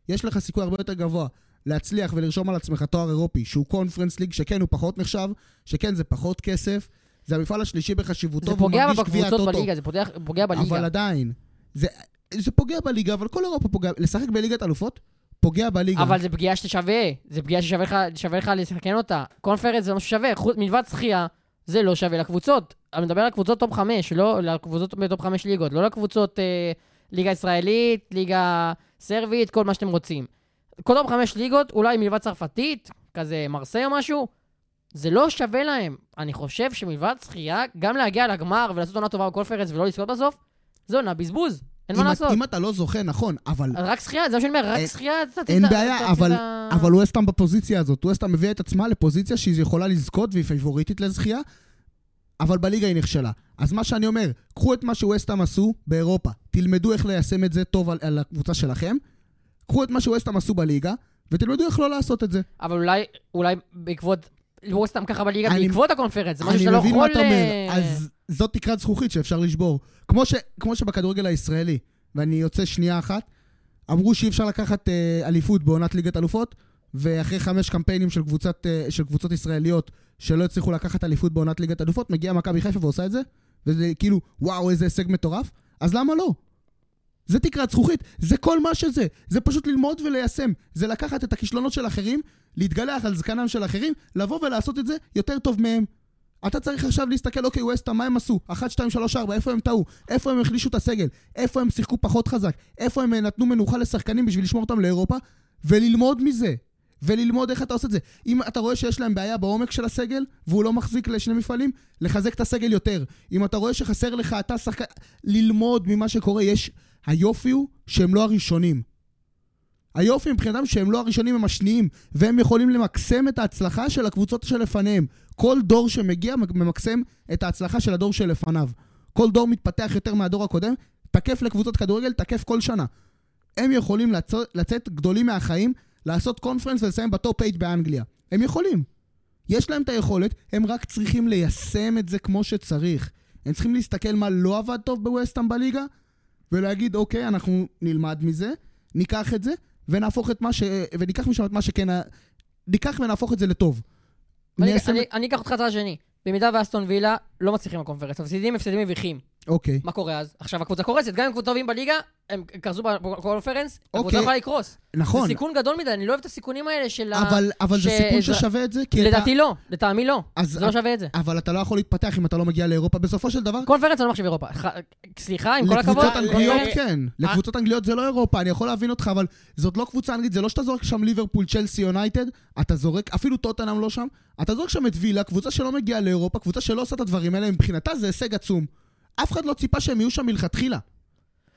יש לך סיכוי הרבה יותר גבוה להצליח ולרשום על עצמך תואר אירופי, שהוא קונפרנס ליג, שכן הוא פחות נחשב, שכן זה פחות כסף, זה המפעל השלישי בחשיבותו, זה והוא פוגע מרגיש גביע בקבוצות הטוטו. בליגה, זה פוגע- פוגע אבל בליגה. עדיין, זה, זה פוגע בליגה, אבל כל אירופה פוגע, לשחק בליגת אלופות, פוגע בליגה. אבל זה פגיעה ששווה, זה פגיעה ששווה לך, לך לסכן אותה. קונפרנס זה לא שווה, מלבד זכייה, זה לא שווה לקבוצות. אני מדבר על קבוצות טופ 5, לא לקבוצות בטופ 5 ליגות, לא לקבוצות אה, ליגה ישראלית, ליגה סרבית, כל מה שאתם רוצים. כל טופ 5 ליגות, אולי מלבד צרפתית, כזה מרסיי או משהו, זה לא שווה להם. אני חושב שמלבד זכייה, גם להגיע לגמר ולעשות עונה טובה בקונפרנס ולא לזכות בסוף, זה עונה בזבוז. אין מה לעשות. אם אתה לא זוכה, נכון, אבל רק זכייה, זה מה שאני אומר, רק זכייה, אתה אין בעיה, אבל- אבל ווסטהאם בפוזיציה הזאת. ווסטהאם מביאה את עצמה לפוזיציה שהיא יכולה לזכות והיא פייבוריטית לזכייה, אבל בליגה היא נכשלה. אז מה שאני אומר, קחו את מה שווסטהאם עשו באירופה, תלמדו איך ליישם את זה טוב על, על הקבוצה שלכם, קחו את מה שווסטהאם עשו בליגה, ותלמדו איך לא לעשות את זה. אבל אולי, אולי בעקבות, לא סתם ככה בליגה, אני- בעקבות הקונפרנס, זה משהו אני שאתה לא מבין יכול... מה אתה אומר, אה, אז זאת תקרת זכוכית שאפשר לשבור. כמו, ש, כמו שבכדורגל הישראלי, ואני יוצא שנייה אחת, אמרו שאי אפשר לקחת אה, אליפות בעונת ליגת אלופות, ואחרי חמש קמפיינים של, קבוצת, אה, של קבוצות ישראליות שלא הצליחו לקחת אליפות בעונת ליגת אלופות, מגיעה מכבי חיפה ועושה את זה, וזה כאילו, וואו, איזה הישג מטורף, אז למה לא? זה תקרת זכוכית, זה כל מה שזה. זה פשוט ללמוד וליישם. זה לקחת את הכישלונות של אחרים, להתגלח על זקנם של אחרים, לבוא ולעשות את זה יותר טוב מהם. אתה צריך עכשיו להסתכל, אוקיי, ווסטה, מה הם עשו? 1, 2, 3, 4, איפה הם טעו? איפה הם החלישו את הסגל? איפה הם שיחקו פחות חזק? איפה הם אה, נתנו מנוחה לשחקנים בשביל לשמור אותם לאירופה? וללמוד מזה. וללמוד איך אתה עושה את זה. אם אתה רואה שיש להם בעיה בעומק של הסגל, והוא לא מחזיק לשני מפעלים, לחזק את הסגל יותר. אם אתה רואה שחסר לך, אתה שחקן... ללמוד ממה שקורה. יש... היופי הוא שהם לא הראשונים. היופי מבחינתם שהם לא הראשונים, הם השניים, והם יכולים למקסם את ההצלחה של הקבוצות שלפניהם. כל דור שמגיע ממקסם את ההצלחה של הדור שלפניו. כל דור מתפתח יותר מהדור הקודם, תקף לקבוצות כדורגל, תקף כל שנה. הם יכולים לצאת, לצאת גדולים מהחיים, לעשות קונפרנס ולסיים בטופ 8 באנגליה. הם יכולים. יש להם את היכולת, הם רק צריכים ליישם את זה כמו שצריך. הם צריכים להסתכל מה לא עבד טוב בווסטהאם בליגה, ולהגיד, אוקיי, אנחנו נלמד מזה, ניקח את זה, ונהפוך את מה ש... וניקח משם את מה שכן... ניקח ונהפוך את זה לטוב. אני- אקח אותך לצד השני. במידה ואסטון וילה לא מצליחים בקונפרנס, מפסידים הפסדים מביכים. אוקיי. מה קורה אז? עכשיו הקבוצה קורסת, גם אם קבוצה טובים בליגה, הם קרסו בקונפרנס, הקבוצה אוקיי. יכולה לקרוס. נכון. זה סיכון גדול מדי, אני לא אוהב את הסיכונים האלה של ה... אבל, אבל זה ש- סיכון זה- ששווה את זה, כי אתה... לדעתי לא, לטעמי לא. אז זה לא שווה את זה. אבל אתה לא יכול להתפתח אם אתה לא מגיע לאירופה. בסופו של דבר, קונפרנס אני לא מחשיב אירופה. ח- סליחה, עם כל הכבוד. לקבוצות אנגליות כן. לקבוצות אנגליות זה לא אירופה, אני יכול להבין אותך, אבל זאת לא קבוצה אנגלית, זה לא שאתה זורק שם ליברפול, צ'לסי, יונייטד, אתה זורק, אפילו טוטנהאם לא שם, אתה זורק שם את וילה, קבוצה שלא מגיעה לאירופה, קבוצה שלא עושה את הדברים האלה, מבחינתה זה הישג עצום. אף אחד לא ציפה שהם יהיו שם מלכתחילה.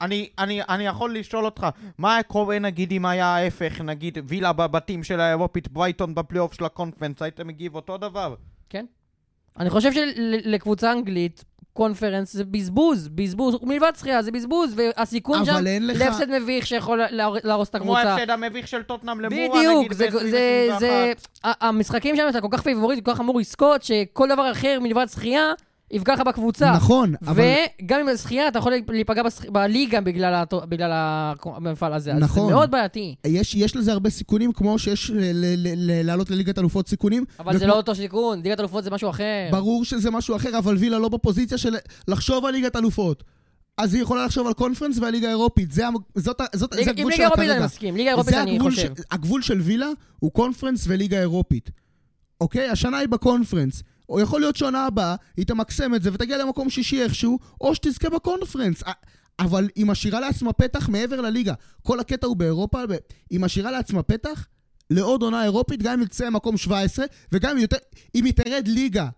אני, אני, אני יכול לשאול אותך, מה היה קורה נגיד אם היה ההפך, נגיד וילה בבתים של האירופית, ברייטון בפלייאוף של הקונפרנס, היית מגיב אותו דבר? כן. אני חושב שלקבוצה אנגלית, קונפרנס זה בזבוז, בזבוז, מלבד זכייה זה בזבוז, והסיכון שם אבל אין לך... להפסד מביך שיכול להר- להרוס את כמו הקבוצה. ההפסד המביך של טוטנאם למורה, בדיוק, נגיד זה, זה, זה, ב-2021. ה- המשחקים שם אתה כל כך פיבוריט, כל כך אמור לזכות, שכל דבר אחר מלבד שחייה יפגע לך בקבוצה. נכון, אבל... וגם עם הזכייה אתה יכול להיפגע בשח- בליגה בגלל, הטו- בגלל המפעל הזה. אז נכון. זה מאוד בעייתי. יש, יש לזה הרבה סיכונים, כמו שיש לעלות לליגת אלופות סיכונים. אבל זה וכמו- לא אותו סיכון, ליגת אלופות זה משהו אחר. ברור שזה משהו אחר, אבל וילה לא בפוזיציה של לחשוב על ליגת אלופות. אז היא יכולה לחשוב על קונפרנס והליגה האירופית. זה, זאת, זאת, ליגה- זה עם הגבול ליגה שלה אירופית כרגע. אני מסכים, ליגה אירופית זה אני חושב. ש... הגבול של וילה הוא קונפרנס וליגה אירופית. אוקיי? השנה היא בקונפרנס. או יכול להיות שעונה הבאה, היא תמקסם את זה ותגיע למקום שישי איכשהו, או שתזכה בקונפרנס. אבל היא משאירה לעצמה פתח מעבר לליגה. כל הקטע הוא באירופה, היא משאירה לעצמה פתח לעוד עונה אירופית, גם אם היא תצא למקום 17, וגם אם, יותר, אם היא תרד ליגה.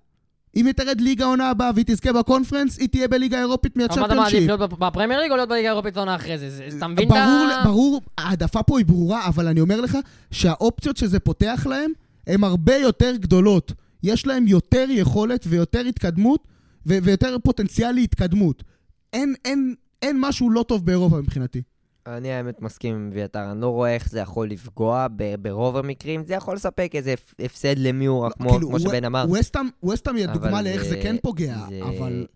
אם היא תרד ליגה עונה הבאה והיא תזכה בקונפרנס, היא תהיה בליגה אירופית אבל מה אתה מעדיף. להיות בפרמייר ליג או להיות בליגה האירופית עונה אחרי זה? אתה מבין את ה... ברור, ההעדפה פה היא ברורה, אבל אני אומר לך שהאופציות שזה פותח להם הן הרבה יותר גדולות. יש להם יותר יכולת ויותר התקדמות ו- ויותר פוטנציאל להתקדמות. אין, אין, אין משהו לא טוב באירופה מבחינתי. אני האמת מסכים עם אביתר, אני לא רואה איך זה יכול לפגוע ב- ברוב המקרים, זה יכול לספק איזה הפ- הפסד למיורה, כמו, כאילו, כמו שבן אמר. ווסטהאם היא הדוגמה לאיך זה זה- כן פוגע, זה- אבל...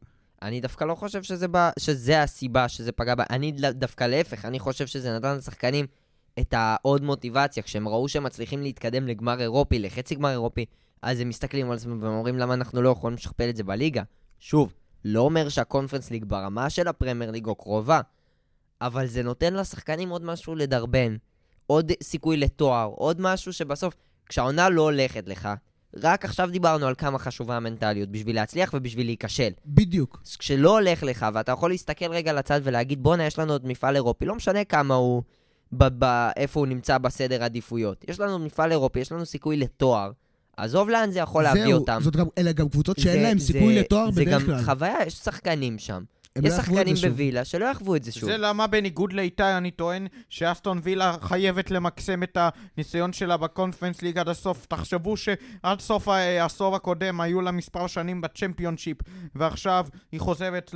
אני דווקא לא חושב שזה, ב... שזה הסיבה שזה פגע בה. אני דווקא להפך, אני חושב שזה נתן לשחקנים את העוד מוטיבציה. כשהם ראו שהם מצליחים להתקדם לגמר אירופי, לחצי גמר אירופי, אז הם מסתכלים על עצמם ואומרים למה אנחנו לא יכולים לשכפל את זה בליגה. שוב, לא אומר שהקונפרנס ליג ברמה של הפרמייר ליג או קרובה, אבל זה נותן לשחקנים עוד משהו לדרבן, עוד סיכוי לתואר, עוד משהו שבסוף, כשהעונה לא הולכת לך, רק עכשיו דיברנו על כמה חשובה המנטליות בשביל להצליח ובשביל להיכשל. בדיוק. אז כשלא הולך לך, ואתה יכול להסתכל רגע לצד ולהגיד, בואנה, יש לנו עוד מפעל אירופי, לא משנה כמה הוא, ב- ב- איפה הוא נמצא בסדר עדיפויות. יש לנו מפעל אירופי, יש לנו סיכוי לתואר. עזוב לאן זה יכול להביא אותם. גם, אלה גם קבוצות שאין זה- להם זה- סיכוי לתואר זה בדרך גם כלל. חוויה, יש שחקנים שם. יש לא שחקנים. בווילה שלא יחוו את זה שוב. זה למה בניגוד לאיתי אני טוען שאסטון וילה חייבת למקסם את הניסיון שלה בקונפרנס ליג עד הסוף. תחשבו שעד סוף העשור הקודם היו לה מספר שנים בצ'מפיונשיפ ועכשיו היא חוזרת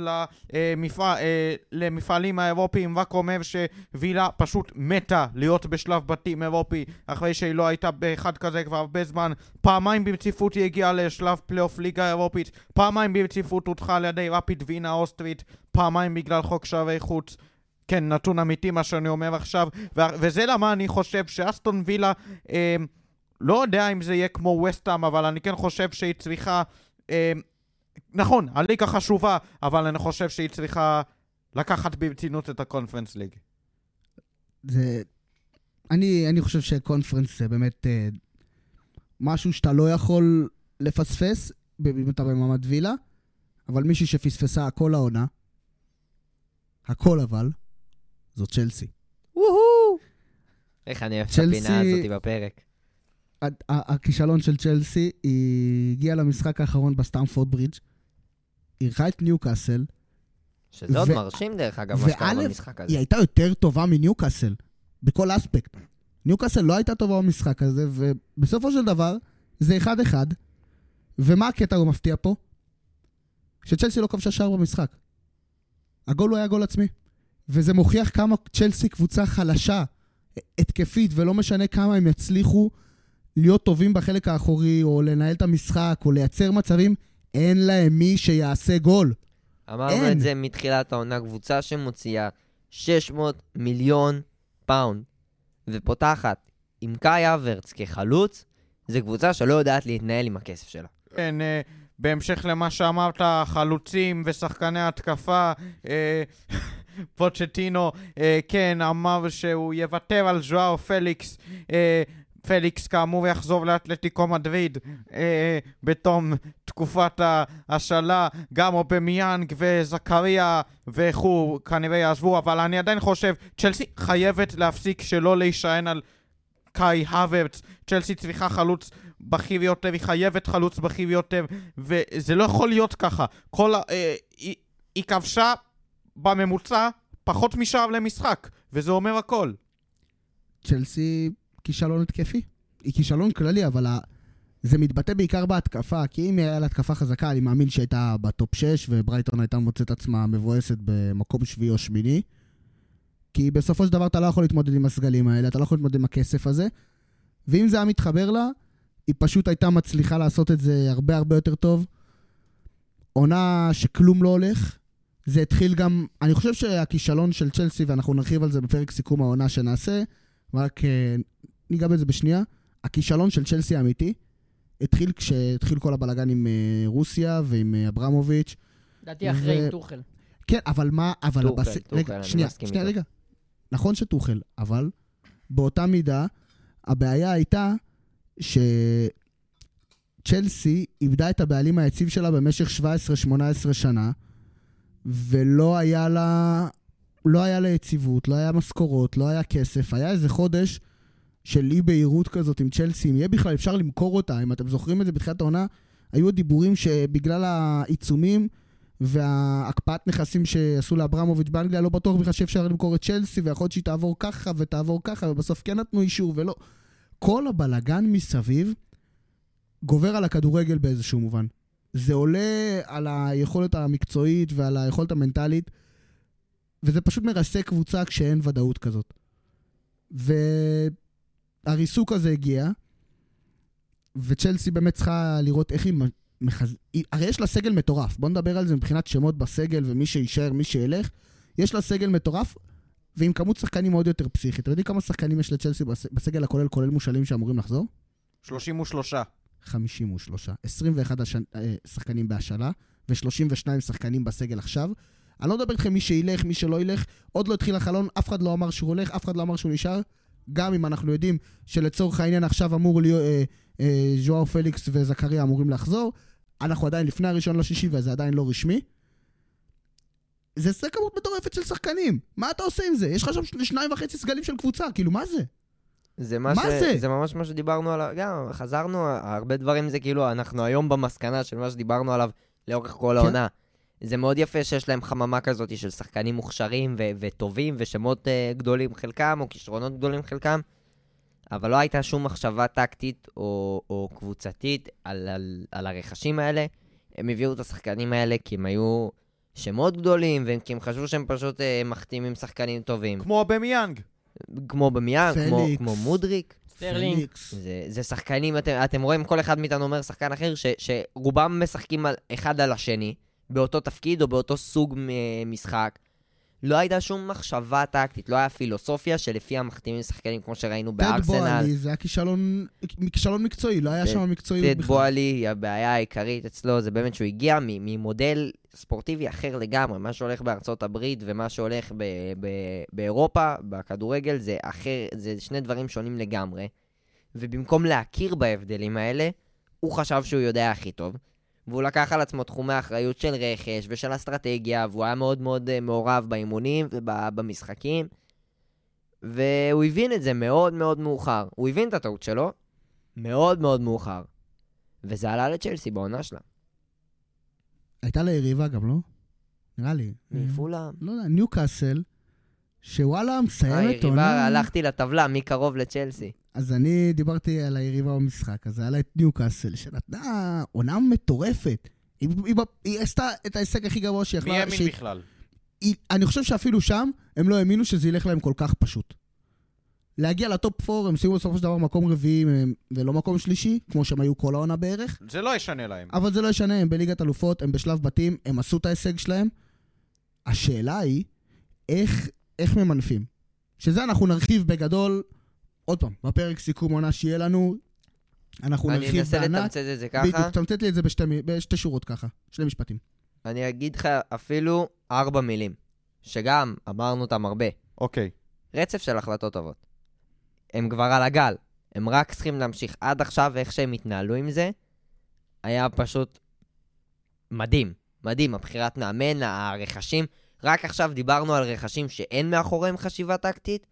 למפעל, אה, למפעלים האירופיים רק אומר שווילה פשוט מתה להיות בשלב בתים אירופי אחרי שהיא לא הייתה באחד כזה כבר הרבה זמן. פעמיים ברציפות היא הגיעה לשלב פלייאוף ליגה אירופית, פעמיים ברציפות הודחה על ידי רפיד וינה האוסטרית, פעמיים בגלל חוק שערי חוץ. כן, נתון אמיתי מה שאני אומר עכשיו, ו- וזה למה אני חושב שאסטון וילה, אה, לא יודע אם זה יהיה כמו ווסטהאם, אבל אני כן חושב שהיא צריכה... אה, נכון, הליגה חשובה, אבל אני חושב שהיא צריכה לקחת ברצינות את הקונפרנס ליג. זה... אני, אני חושב שקונפרנס זה באמת אה, משהו שאתה לא יכול לפספס, אם אתה במעמד וילה, אבל מישהי שפספסה הכל העונה, הכל אבל, זאת צ'לסי. איך אני אוהב את הפינה הזאת בפרק. הכישלון של צ'לסי, היא הגיעה למשחק האחרון בסטמפורד ברידג', אירחה את ניוקאסל, שזה עוד מרשים, דרך אגב, מה שקרה במשחק הזה. היא הייתה יותר טובה מניוקאסל, בכל אספקט. ניוקאסל לא הייתה טובה במשחק הזה, ובסופו של דבר, זה אחד-אחד. ומה הקטע המפתיע פה? שצ'לסי לא כבשה שער במשחק. הגול לא היה גול עצמי. וזה מוכיח כמה צ'לסי קבוצה חלשה, התקפית, ולא משנה כמה הם יצליחו להיות טובים בחלק האחורי, או לנהל את המשחק, או לייצר מצבים, אין להם מי שיעשה גול. אמרנו אין. את זה מתחילת העונה, קבוצה שמוציאה 600 מיליון פאונד, ופותחת עם קאי הוורץ כחלוץ, זו קבוצה שלא יודעת להתנהל עם הכסף שלה. כן, אה, בהמשך למה שאמרת, חלוצים ושחקני התקפה, אה, פוצ'טינו, אה, כן, אמר שהוא יוותר על ז'ואאו פליקס. אה, פליקס כאמור יחזור לאתלטיקו מדריד אה, בתום תקופת ההשאלה, גם אובמיאנג וזכריה וכו' כנראה יעזבו, אבל אני עדיין חושב, צ'לסי חייבת להפסיק שלא להישען על קאי הוורץ, צ'לסי צריכה חלוץ בכיר יותר, היא חייבת חלוץ בכיר יותר, וזה לא יכול להיות ככה. כל. אה, היא, היא כבשה בממוצע פחות משער למשחק, וזה אומר הכל. צ'לסי כישלון התקפי. היא כישלון כללי, אבל ה... זה מתבטא בעיקר בהתקפה, כי אם היה לה התקפה חזקה, אני מאמין שהייתה בטופ 6, וברייטון הייתה מוצאת עצמה מבואסת במקום שביעי או שמיני. כי בסופו של דבר אתה לא יכול להתמודד עם הסגלים האלה, אתה לא יכול להתמודד עם הכסף הזה. ואם זה היה מתחבר לה, היא פשוט הייתה מצליחה לעשות את זה הרבה הרבה יותר טוב. עונה שכלום לא הולך. זה התחיל גם, אני חושב שהכישלון של צ'לסי, ואנחנו נרחיב על זה בפרק סיכום העונה שנעשה, רק אה, ניגע בזה בשנייה. הכישלון של צ'לסי האמיתי התחיל כשהתחיל כל הבלאגן עם אה, רוסיה ועם אה, אברמוביץ'. לדעתי אחרי ו- עם טוחל. כן, אבל מה, אבל... טוחל, הבס- טוחל, רגע, אני שנייה, מסכים שנייה, איתו. רגע. נכון שטוחל, אבל באותה מידה, הבעיה הייתה שצ'לסי איבדה את הבעלים היציב שלה במשך 17-18 שנה, ולא היה לה... לא היה לה יציבות, לא היה משכורות, לא היה כסף. היה איזה חודש של אי בהירות כזאת עם צ'לסי, אם יהיה בכלל אפשר למכור אותה, אם אתם זוכרים את זה בתחילת העונה, היו דיבורים שבגלל העיצומים וההקפאת נכסים שעשו לאברמוביץ' באנגליה, לא בטוח בכלל שאפשר למכור את צ'לסי, ויכול להיות שהיא תעבור ככה ותעבור ככה, ובסוף כן נתנו אישור ולא. כל הבלגן מסביב גובר על הכדורגל באיזשהו מובן. זה עולה על היכולת המקצועית ועל היכולת המנטלית, וזה פשוט מרסק קבוצה כשאין ודאות כזאת. והריסוק הזה הגיע, וצ'לסי באמת צריכה לראות איך היא מחז... הרי יש לה סגל מטורף, בוא נדבר על זה מבחינת שמות בסגל ומי שיישאר, מי שילך. יש לה סגל מטורף, ועם כמות שחקנים מאוד יותר פסיכית. אתם יודעים כמה שחקנים יש לצ'לסי בס... בסגל הכולל, כולל מושאלים שאמורים לחזור? 33. 53. 21 הש... אה, שחקנים בהשאלה, ו-32 שחקנים בסגל עכשיו. אני לא מדבר איתכם מי שילך, מי שלא ילך, עוד לא התחיל החלון, אף אחד לא אמר שהוא הולך, אף אחד לא אמר שהוא נשאר. גם אם אנחנו יודעים שלצורך העניין עכשיו אמור להיות, אה, אה, ז'ואר פליקס וזכריה אמורים לחזור, אנחנו עדיין לפני הראשון לשישי וזה עדיין לא רשמי. זה זה כמות מטורפת של שחקנים. מה אתה עושה עם זה? יש לך שם שניים וחצי סגלים של קבוצה, כאילו, מה זה? זה מה, מה ש... זה? זה ממש מה שדיברנו עליו, גם חזרנו, הרבה דברים זה כאילו, אנחנו היום במסקנה של מה שדיברנו עליו לאורך כל כן. העונה. זה מאוד יפה שיש להם חממה כזאת של שחקנים מוכשרים ו- וטובים ושמות uh, גדולים חלקם, או כישרונות גדולים חלקם, אבל לא הייתה שום מחשבה טקטית או, או קבוצתית על, על, על הרכשים האלה. הם הביאו את השחקנים האלה כי הם היו שמות גדולים, וכי הם חשבו שהם פשוט uh, מחתימים שחקנים טובים. כמו אובמיאנג. כמו אובמיאנג, כמו. כמו מודריק. סטרלינג. זה, זה שחקנים, אתם, אתם רואים, כל אחד מאיתנו אומר שחקן אחר, ש, שרובם משחקים על, אחד על השני, באותו תפקיד או באותו סוג משחק. לא הייתה שום מחשבה טקטית, לא היה פילוסופיה שלפי המחתימים שחקנים כמו שראינו טד בארסנל. בועלי זה היה כישלון, כישלון מקצועי, לא היה טד- שם מקצועיות טד בכלל. בועלי היא הבעיה העיקרית אצלו, זה באמת שהוא הגיע ממודל ספורטיבי אחר לגמרי. מה שהולך בארצות הברית ומה שהולך ב- ב- באירופה, בכדורגל, זה אחר, זה שני דברים שונים לגמרי. ובמקום להכיר בהבדלים האלה, הוא חשב שהוא יודע הכי טוב. והוא לקח על עצמו תחומי אחריות של רכש ושל אסטרטגיה, והוא היה מאוד מאוד אה, מעורב באימונים ובמשחקים. והוא הבין את זה מאוד מאוד מאוחר. הוא הבין את הטעות שלו, מאוד מאוד מאוחר. וזה עלה לצ'לסי בעונה שלה. הייתה לה יריבה גם, לא? נראה לי. מפולאם. לא יודע, ניוקאסל, שוואלה מסיימת עונה... היריבה, הלכתי לטבלה, מי קרוב לצ'לסי. אז אני דיברתי על היריבה במשחק, אז היה לה את ניוקאסל, שנתנה עונה מטורפת. היא, היא, היא עשתה את ההישג הכי גבוה שהיא מי יכלה... האמין שהיא- בכלל? היא- אני חושב שאפילו שם, הם לא האמינו שזה ילך להם כל כך פשוט. להגיע לטופ 4, הם סיימו בסופו של דבר מקום רביעי ולא מקום שלישי, כמו שהם היו כל העונה בערך. זה לא ישנה להם. אבל זה לא ישנה, הם בליגת אלופות, הם בשלב בתים, הם עשו את ההישג שלהם. השאלה היא, איך, איך ממנפים? שזה אנחנו נרחיב בגדול, עוד פעם, בפרק סיכום עונה שיהיה לנו, אנחנו אני נרחיב אנסה בענת. לתמצת את זה בדיוק, ככה. תמצת לי את זה בשתי, בשתי שורות ככה, שני משפטים. אני אגיד לך אפילו ארבע מילים, שגם אמרנו אותם הרבה. אוקיי. רצף של החלטות טובות. הם כבר על הגל, הם רק צריכים להמשיך. עד עכשיו, איך שהם התנהלו עם זה, היה פשוט מדהים. מדהים, הבחירת מאמן, הרכשים. רק עכשיו דיברנו על רכשים שאין מאחוריהם חשיבה טקטית.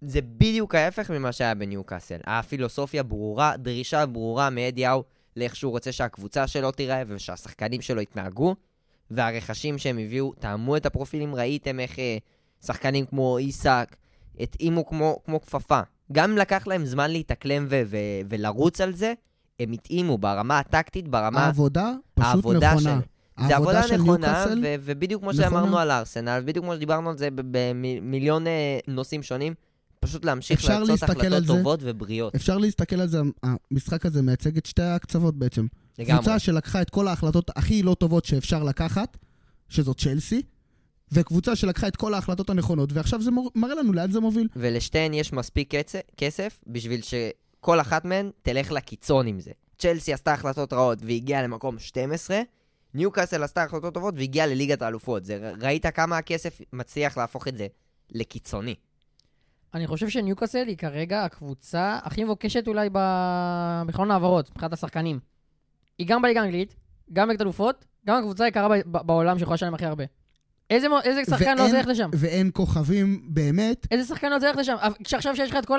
זה בדיוק ההפך ממה שהיה בניוקאסל. הפילוסופיה ברורה, דרישה ברורה מאדיהו לאיך שהוא רוצה שהקבוצה שלו תיראה ושהשחקנים שלו יתנהגו, והרכשים שהם הביאו תאמו את הפרופילים, ראיתם איך אה, שחקנים כמו איסק התאימו כמו, כמו כפפה. גם אם לקח להם זמן להתאקלם ו- ו- ולרוץ על זה, הם התאימו ברמה הטקטית, ברמה העבודה פשוט העבודה נכונה. של... זה עבודה נכונה, ו- ובדיוק כמו נכונה. שאמרנו על הארסנל, בדיוק כמו שדיברנו על זה במיליון אה, נושאים שונים, פשוט להמשיך לעשות החלטות. טובות ובריאות. אפשר להסתכל על זה, המשחק הזה מייצג את שתי הקצוות בעצם. לגמרי. קבוצה שלקחה את כל ההחלטות הכי לא טובות שאפשר לקחת, שזאת צ'לסי, וקבוצה שלקחה את כל ההחלטות הנכונות, ועכשיו זה מור- מראה לנו לאן זה מוביל. ולשתיהן יש מספיק כסף, כסף בשביל שכל אחת מהן תלך לקיצון עם זה. צ'לסי עשתה החלטות רעות והגיעה למקום 12, ניוקאסל עשתה החלטות טובות והגיעה לליגת האלופות. זה, ראית כמה הכסף מצליח להפוך את זה לקיצוני. אני חושב שניוקאסל היא כרגע הקבוצה הכי מבוקשת אולי ב- בחלון העברות, מבחינת השחקנים. היא גם בליגה האנגלית, גם בליגת אלופות, גם הקבוצה היקרה ב- ב- בעולם שיכולה לשלם הכי הרבה. איזה, איזה שחקן לא ואין- רוצה ללכת לשם? ואין כוכבים באמת. איזה שחקן לא ללכת לשם? כשעכשיו שיש לך את כל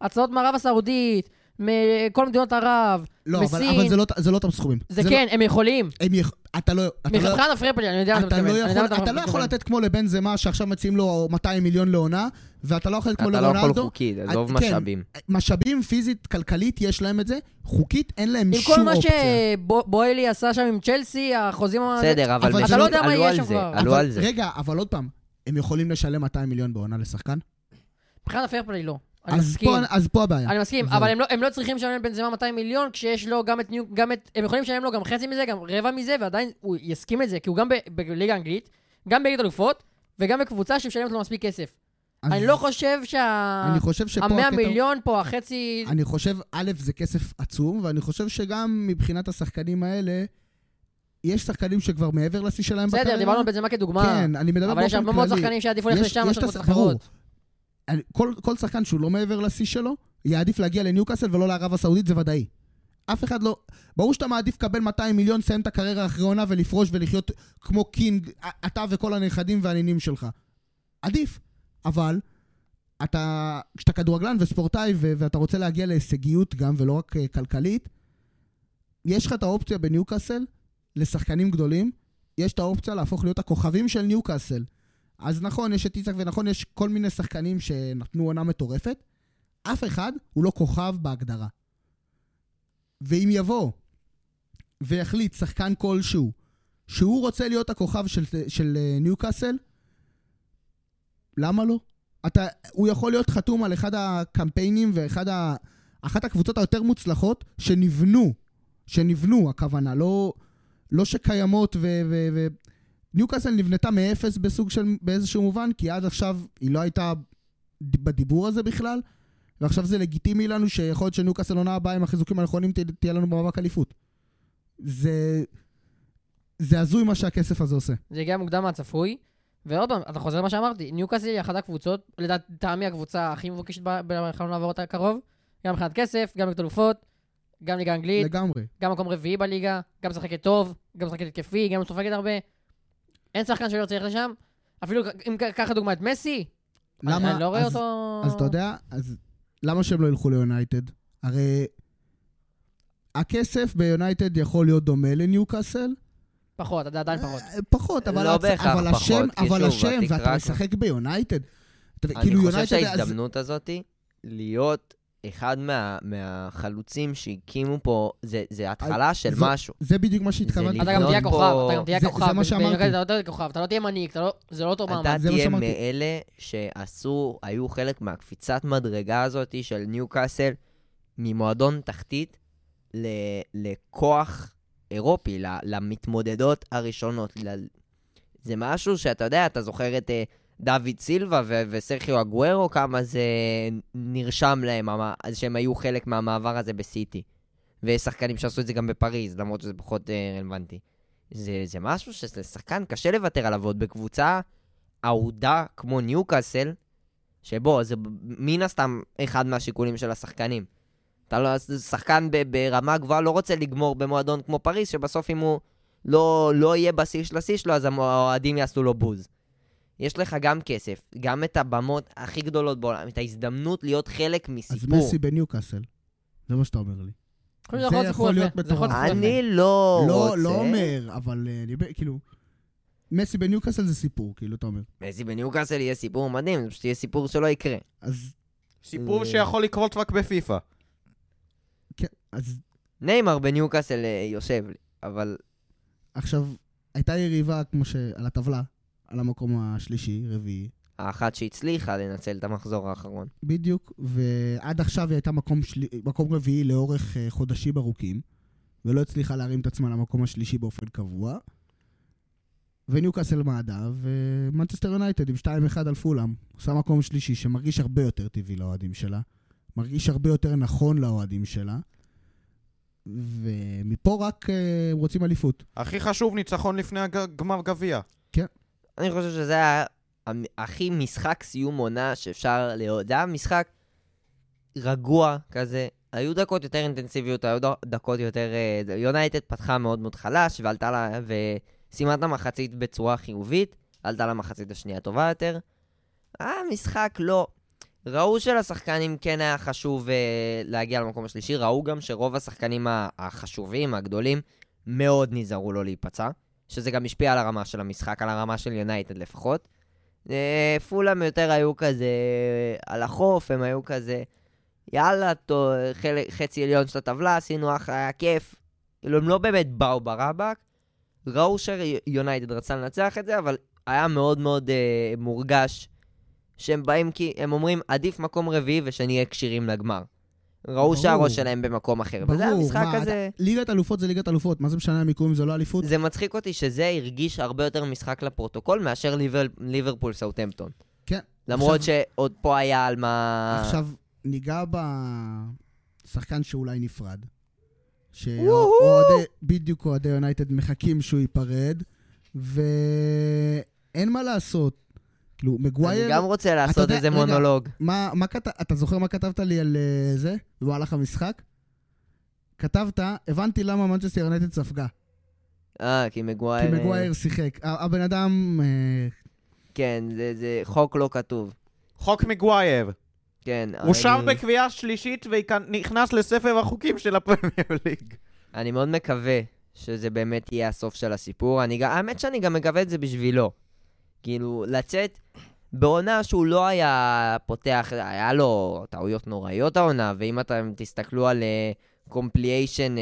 ההצעות מערב הסעודית, מכל מדינות ערב, לא, אבל, בסין, אבל זה לא, זה לא אותם סכומים. זה לא- כן, הם יכולים. הם יכ... אתה לא... אתה לא... מבחינת הפרפלי, אני יודע מה אתה אתה מתכוון. לא יכול, יודע מה אתה לא יכול מתכוון. לתת כמו לבן זמה שעכשיו מציעים לו 200 מיליון לעונה, ואתה לא יכול לתת כמו אתה לא יכול לרונלדו. חוקית, אה, עזוב כן. משאבים. משאבים פיזית, כלכלית, יש להם את זה, חוקית אין להם עם שום כל מה אופציה. שבואלי עשה שם עם צ'לסי, החוזים... בסדר, אבל אבל אתה לא יודע מה יהיה על שם זה, כבר. עלו אבל- על זה. רגע, אבל עוד פעם, הם יכולים לשלם 200 מיליון בעונה לשחקן? מבחינת הפרפלי לא. אני אז מסכים. פה, אז פה הבעיה. אני מסכים, זהו. אבל הם לא, הם לא צריכים לשלם לבנזמה 200 מיליון, כשיש לו גם את ניו... גם את... הם יכולים לשלם לו גם חצי מזה, גם רבע מזה, ועדיין הוא יסכים לזה, כי הוא גם ב- בליגה האנגלית, גם בליגת אלופות, וגם בקבוצה שמשלמת לו מספיק כסף. אז אני לא חושב שה... אני חושב שפה המאה הקטע- מיליון פה, החצי... אני חושב, א', זה כסף עצום, ואני חושב שגם מבחינת השחקנים האלה, יש שחקנים שכבר מעבר לשיא שלהם בקריירה. בסדר, דיברנו על בנזמה כדוגמה, כן, אני מדבר אבל יש באופן הרבה מאוד כללי. שחקנים שיעדיפו ללכת לשם מאשר קבוצות. אחרות. כל, כל שחקן שהוא לא מעבר לשיא שלו, יעדיף להגיע לניוקאסל ולא לערב הסעודית, זה ודאי. אף אחד לא... ברור שאתה מעדיף לקבל 200 מיליון, לסיים את הקריירה אחרי עונה ולפרוש ולחיות כמו קינג, אתה וכל הנכדים והנינים שלך. עדיף. אבל, אתה... כשאתה כדורגלן וספורטאי ו- ואתה רוצה להגיע להישגיות גם, ולא רק uh, כלכלית, יש לך את האופציה בניוקאסל לשחקנים גדולים, יש את האופציה להפוך להיות הכוכבים של ניוקאסל. אז נכון, יש את איצק, ונכון, יש כל מיני שחקנים שנתנו עונה מטורפת. אף אחד הוא לא כוכב בהגדרה. ואם יבוא ויחליט שחקן כלשהו שהוא רוצה להיות הכוכב של, של אה, ניוקאסל, למה לא? אתה, הוא יכול להיות חתום על אחד הקמפיינים ואחד ה, הקבוצות היותר מוצלחות שנבנו, שנבנו הכוונה, לא, לא שקיימות ו... ו, ו ניוקאסל נבנתה מאפס בסוג של, באיזשהו מובן, כי עד עכשיו היא לא הייתה בדיבור הזה בכלל, ועכשיו זה לגיטימי לנו שיכול להיות שניוקאסל עונה הבאה עם החיזוקים הנכונים תה- תהיה לנו במאבק אליפות. זה... זה הזוי מה שהכסף הזה עושה. זה הגיע מוקדם מהצפוי. ועוד פעם, אתה חוזר למה שאמרתי, ניוקאסל היא אחת הקבוצות, לטעמי הקבוצה הכי מבוקשת בחלון העברות הקרוב, גם מבחינת כסף, גם מבחינת אלופות, גם ליגה אנגלית, לגמרי. גם מקום רביעי בליגה, גם משחקת טוב, גם משחקת התקפי, גם סופגת הרבה. אין שחקן שלא צריך לשם. אפילו אם קח לדוגמה את מסי, למה? אני לא רואה אותו... אז אתה יודע, אז למה שהם לא ילכו ליונייטד? הרי הכסף ביונייטד יכול להיות דומה לניוקאסל, פחות, אתה עדיין פחות. אה, פחות, אבל, לא הצ- בהכרח אבל פחות, השם, כי אבל שוב, השם, ואתה משחק ביונייטד. אני כאילו חושב יונייטד... אז- שההזדמנות הזאת להיות אחד מה, מהחלוצים שהקימו פה, זה, זה התחלה של זו- משהו. זה בדיוק מה שהתכוונתי. אתה גם תהיה כוכב, פה- אתה גם תהיה זה- כוכב. זה מה שאמרתי. אתה לא תהיה כוכב, אתה לא תהיה מנהיג, אתה לא- זה לא אותו אתה מעמד. זה מה תהיה. מאלה שעשו, היו חלק מהקפיצת מדרגה הזאת של ניוקאסל, ממועדון תחתית ל, לכוח אירופי, ל, למתמודדות הראשונות. ל, זה משהו שאתה יודע, אתה זוכר את אה, דוד סילבה ו- וסרחיו אגוארו, כמה זה נרשם להם, המ- שהם היו חלק מהמעבר הזה בסיטי. ויש שחקנים שעשו את זה גם בפריז, למרות שזה פחות אה, רלוונטי. זה, זה משהו שזה שחקן קשה לוותר עליו, ועוד בקבוצה אהודה כמו ניוקאסל, שבו, זה מן הסתם אחד מהשיקולים של השחקנים. אתה לא, שחקן ב, ברמה גבוהה לא רוצה לגמור במועדון כמו פריז, שבסוף אם הוא לא, לא יהיה בשיא של השיא שלו, אז האוהדים יעשו לו בוז. יש לך גם כסף, גם את הבמות הכי גדולות בעולם, את ההזדמנות להיות חלק אז מסיפור. מסי בניוקאסל. זה מה שאתה אומר לי. זה זה יכול להיות מטורף. אני לא לא, רוצה... לא אומר, אבל אה, אני אומר, כאילו... מסי בניוקאסל זה סיפור, כאילו, אתה אומר. מסי בניוקאסל יהיה סיפור מדהים, זה פשוט יהיה סיפור שלא יקרה. אז... סיפור אה. שיכול לקרות רק בפיפא. כן, אז ניימר בניוקאסל אה, יושב לי, אבל עכשיו, הייתה יריבה, כמו ש... על הטבלה, על המקום השלישי, רביעי. האחת שהצליחה לנצל את המחזור האחרון. בדיוק, ועד עכשיו היא הייתה מקום, של... מקום רביעי לאורך אה, חודשים ארוכים, ולא הצליחה להרים את עצמה למקום השלישי באופן קבוע. וניוקאסל מעדה, ומנצ'סטר יונייטד עם 2-1 על פולאם. עושה מקום שלישי שמרגיש הרבה יותר טבעי לאוהדים שלה, מרגיש הרבה יותר נכון לאוהדים שלה, ומפה רק אה, רוצים אליפות. הכי חשוב, ניצחון לפני הגמר גביע. אני חושב שזה היה הכי משחק סיום עונה שאפשר היה משחק רגוע כזה. היו דקות יותר אינטנסיביות, היו דקות יותר... אה, יונייטד פתחה מאוד מאוד חלש, ועלתה לה... וסיימה את המחצית בצורה חיובית, עלתה למחצית השנייה טובה יותר. היה משחק לא... ראו שלשחקנים כן היה חשוב uh, להגיע למקום השלישי, ראו גם שרוב השחקנים החשובים, הגדולים, מאוד נזהרו לא להיפצע, שזה גם השפיע על הרמה של המשחק, על הרמה של יונייטד לפחות. אה, פולאם יותר היו כזה על החוף, הם היו כזה, יאללה, טוב, חלק, חצי עליון של הטבלה, עשינו אחלה, היה כיף. כאילו, הם לא באמת באו ברבק. ראו שיונייטד רצה לנצח את זה, אבל היה מאוד מאוד אה, מורגש שהם באים כי הם אומרים, עדיף מקום רביעי ושנהיה כשירים לגמר. ראו. שהראש שלהם במקום אחר. וזה ברור, המשחק מה, הזה... אתה- ליגת אלופות זה ליגת אלופות, מה זה משנה המיקום אם זה לא אליפות? זה מצחיק אותי שזה הרגיש הרבה יותר משחק לפרוטוקול מאשר ליבר, ליברפול סאות'המפטון. כן. למרות עכשיו- שעוד פה היה על מה... עכשיו, ניגע בשחקן שאולי נפרד. שאוהדי, בדיוק אוהדי יונייטד מחכים שהוא ייפרד, ואין מה לעשות. כאילו, אני מגווייר, גם רוצה לעשות איזה. מונולוג. מה, מה כת... אתה זוכר מה כתבת לי על אה, זה, במהלך המשחק? כתבת, הבנתי למה מנצ'סטר יונייטד ספגה. אה, כי כי מגווייר... אה, מגווייר שיחק. הבן אדם... אה, כן, זה, זה חוק לא כתוב. חוק מגווייר. כן. הוא שם אני- בקביעה שלישית ונכנס לספר החוקים של הפרמייר ליג. אני מאוד מקווה שזה באמת יהיה הסוף של הסיפור. אני, גם- האמת שאני גם מקווה את זה בשבילו. כאילו, לצאת בעונה שהוא לא היה פותח, היה לו טעויות נוראיות העונה, ואם אתם תסתכלו על compilation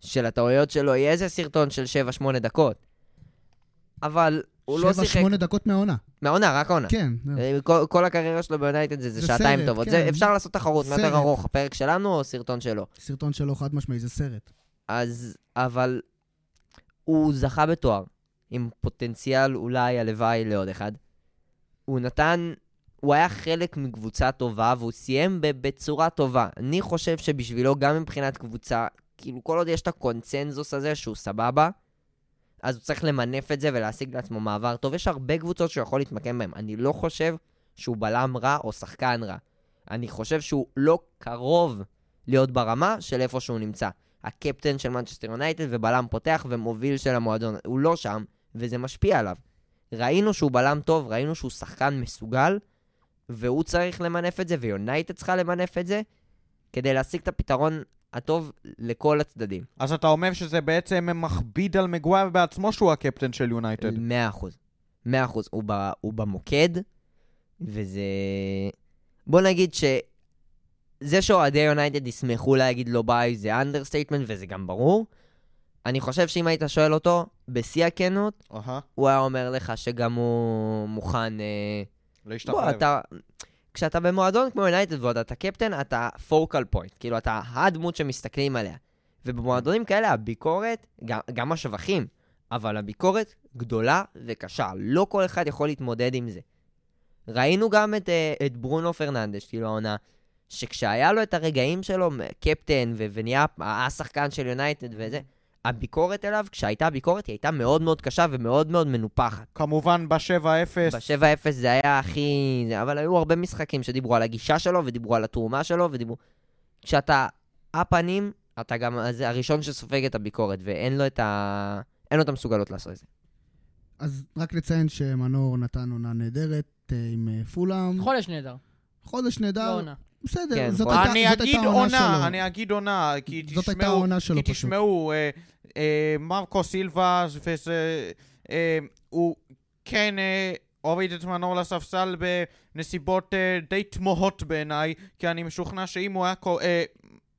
של הטעויות שלו, יהיה איזה סרטון של 7-8 דקות. אבל הוא לא שיחק... שמונה דקות מהעונה. מהעונה, רק העונה. כן. אה, כל, כל הקריירה שלו ביונייטד זה, זה זה שעתיים סרט, טובות. כן. זה, אפשר לעשות תחרות, מה יותר. ארוך, הפרק שלנו או סרטון שלו? סרטון שלו חד משמעי, זה סרט. אז, אבל הוא זכה בתואר. עם פוטנציאל אולי הלוואי לעוד אחד. הוא נתן, הוא היה חלק מקבוצה טובה, והוא סיים בצורה טובה. אני חושב שבשבילו, גם מבחינת קבוצה, כאילו כל עוד יש את הקונצנזוס הזה שהוא סבבה, אז הוא צריך למנף את זה ולהשיג לעצמו מעבר טוב. יש הרבה קבוצות שהוא יכול להתמקם בהן. אני לא חושב שהוא בלם רע או שחקן רע. אני חושב שהוא לא קרוב להיות ברמה של איפה שהוא נמצא. הקפטן של מנצ'סטר יונייטד ובלם פותח ומוביל של המועדון. הוא לא שם, וזה משפיע עליו. ראינו שהוא בלם טוב, ראינו שהוא שחקן מסוגל, והוא צריך למנף את זה, ויונייטד צריכה למנף את זה, כדי להשיג את הפתרון הטוב לכל הצדדים. אז אתה אומר שזה בעצם מכביד על מגווייר בעצמו שהוא הקפטן של יונייטד. מאה אחוז. מאה אחוז. הוא, ב, הוא במוקד, וזה... בוא נגיד ש... זה שאוהדי יונייטד ישמחו להגיד לו ביי זה understatement, וזה גם ברור. אני חושב שאם היית שואל אותו, בשיא הכנות, אהה, הוא היה אומר לך שגם הוא מוכן... אה... בוא, להשתחרר. אתה... כשאתה במועדון כמו יונייטד ועוד אתה קפטן, אתה focal point. כאילו, אתה הדמות שמסתכלים עליה. ובמועדונים כאלה הביקורת, גם, גם השבחים, אבל הביקורת גדולה וקשה. לא כל אחד יכול להתמודד עם זה. ראינו גם את, אה, את ברונו פרננדש, כאילו העונה, שכשהיה לו את הרגעים שלו, קפטן, ונהיה השחקן של יונייטד וזה, הביקורת אליו, כשהייתה ביקורת, היא הייתה מאוד מאוד קשה ומאוד מאוד מנופחת. כמובן ב-7-0. ב-7-0 זה היה הכי... אבל היו הרבה משחקים שדיברו על הגישה שלו, ודיברו על התרומה שלו, ודיברו... כשאתה הפנים, אתה גם זה הראשון שסופג את הביקורת, ואין לו את ה... אין לו את המסוגלות לעשות את זה. אז רק נציין שמנור נתן עונה נהדרת אה, עם אה, פולאם. חודש נהדר, חודש לא נהדר. עונה. בסדר, כן, זאת. הייתה אני זאת אגיד הייתה העונה עונה, שלו. אני אגיד עונה, כי תשמעו... זאת הייתה העונה שלו כי פשוט. תשמעו, אה, אה, מרקו סילבה, וזה... אה, הוא כן אה, הוריד את מנור לספסל בנסיבות אה, די תמוהות בעיניי, כי אני משוכנע שאם הוא היה קו- אה,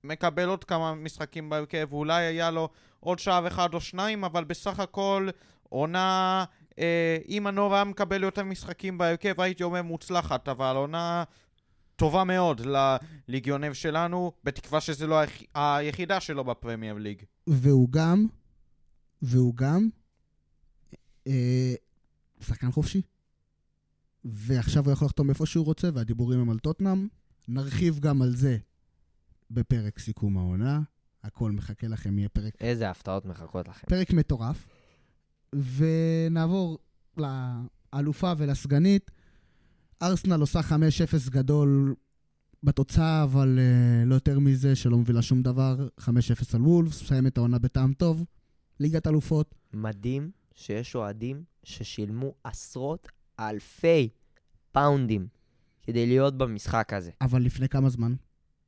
מקבל עוד כמה משחקים בהרכב, אולי היה לו עוד שער אחד או שניים, אבל בסך הכל עונה... אה, אם מנור היה מקבל יותר משחקים בהרכב, הייתי אומר מוצלחת, אבל עונה טובה מאוד לליגיונב שלנו, בתקווה שזה לא היח- היחידה שלו בפרמייר ליג. והוא גם, והוא גם אה, שחקן חופשי. ועכשיו הוא יכול לחתום איפה שהוא רוצה, והדיבורים הם על טוטנאם. נרחיב גם על זה בפרק סיכום העונה. הכל מחכה לכם, יהיה פרק, איזה הפתעות מחכות לכם. פרק מטורף. ונעבור לאלופה ולסגנית. ארסנל עושה 5-0 גדול בתוצאה, אבל uh, לא יותר מזה, שלא מובילה שום דבר. 5-0 על וולפס, מסיים את העונה בטעם טוב. ליגת אלופות. מדהים שיש אוהדים ששילמו עשרות אלפי פאונדים כדי להיות במשחק הזה. אבל לפני כמה זמן?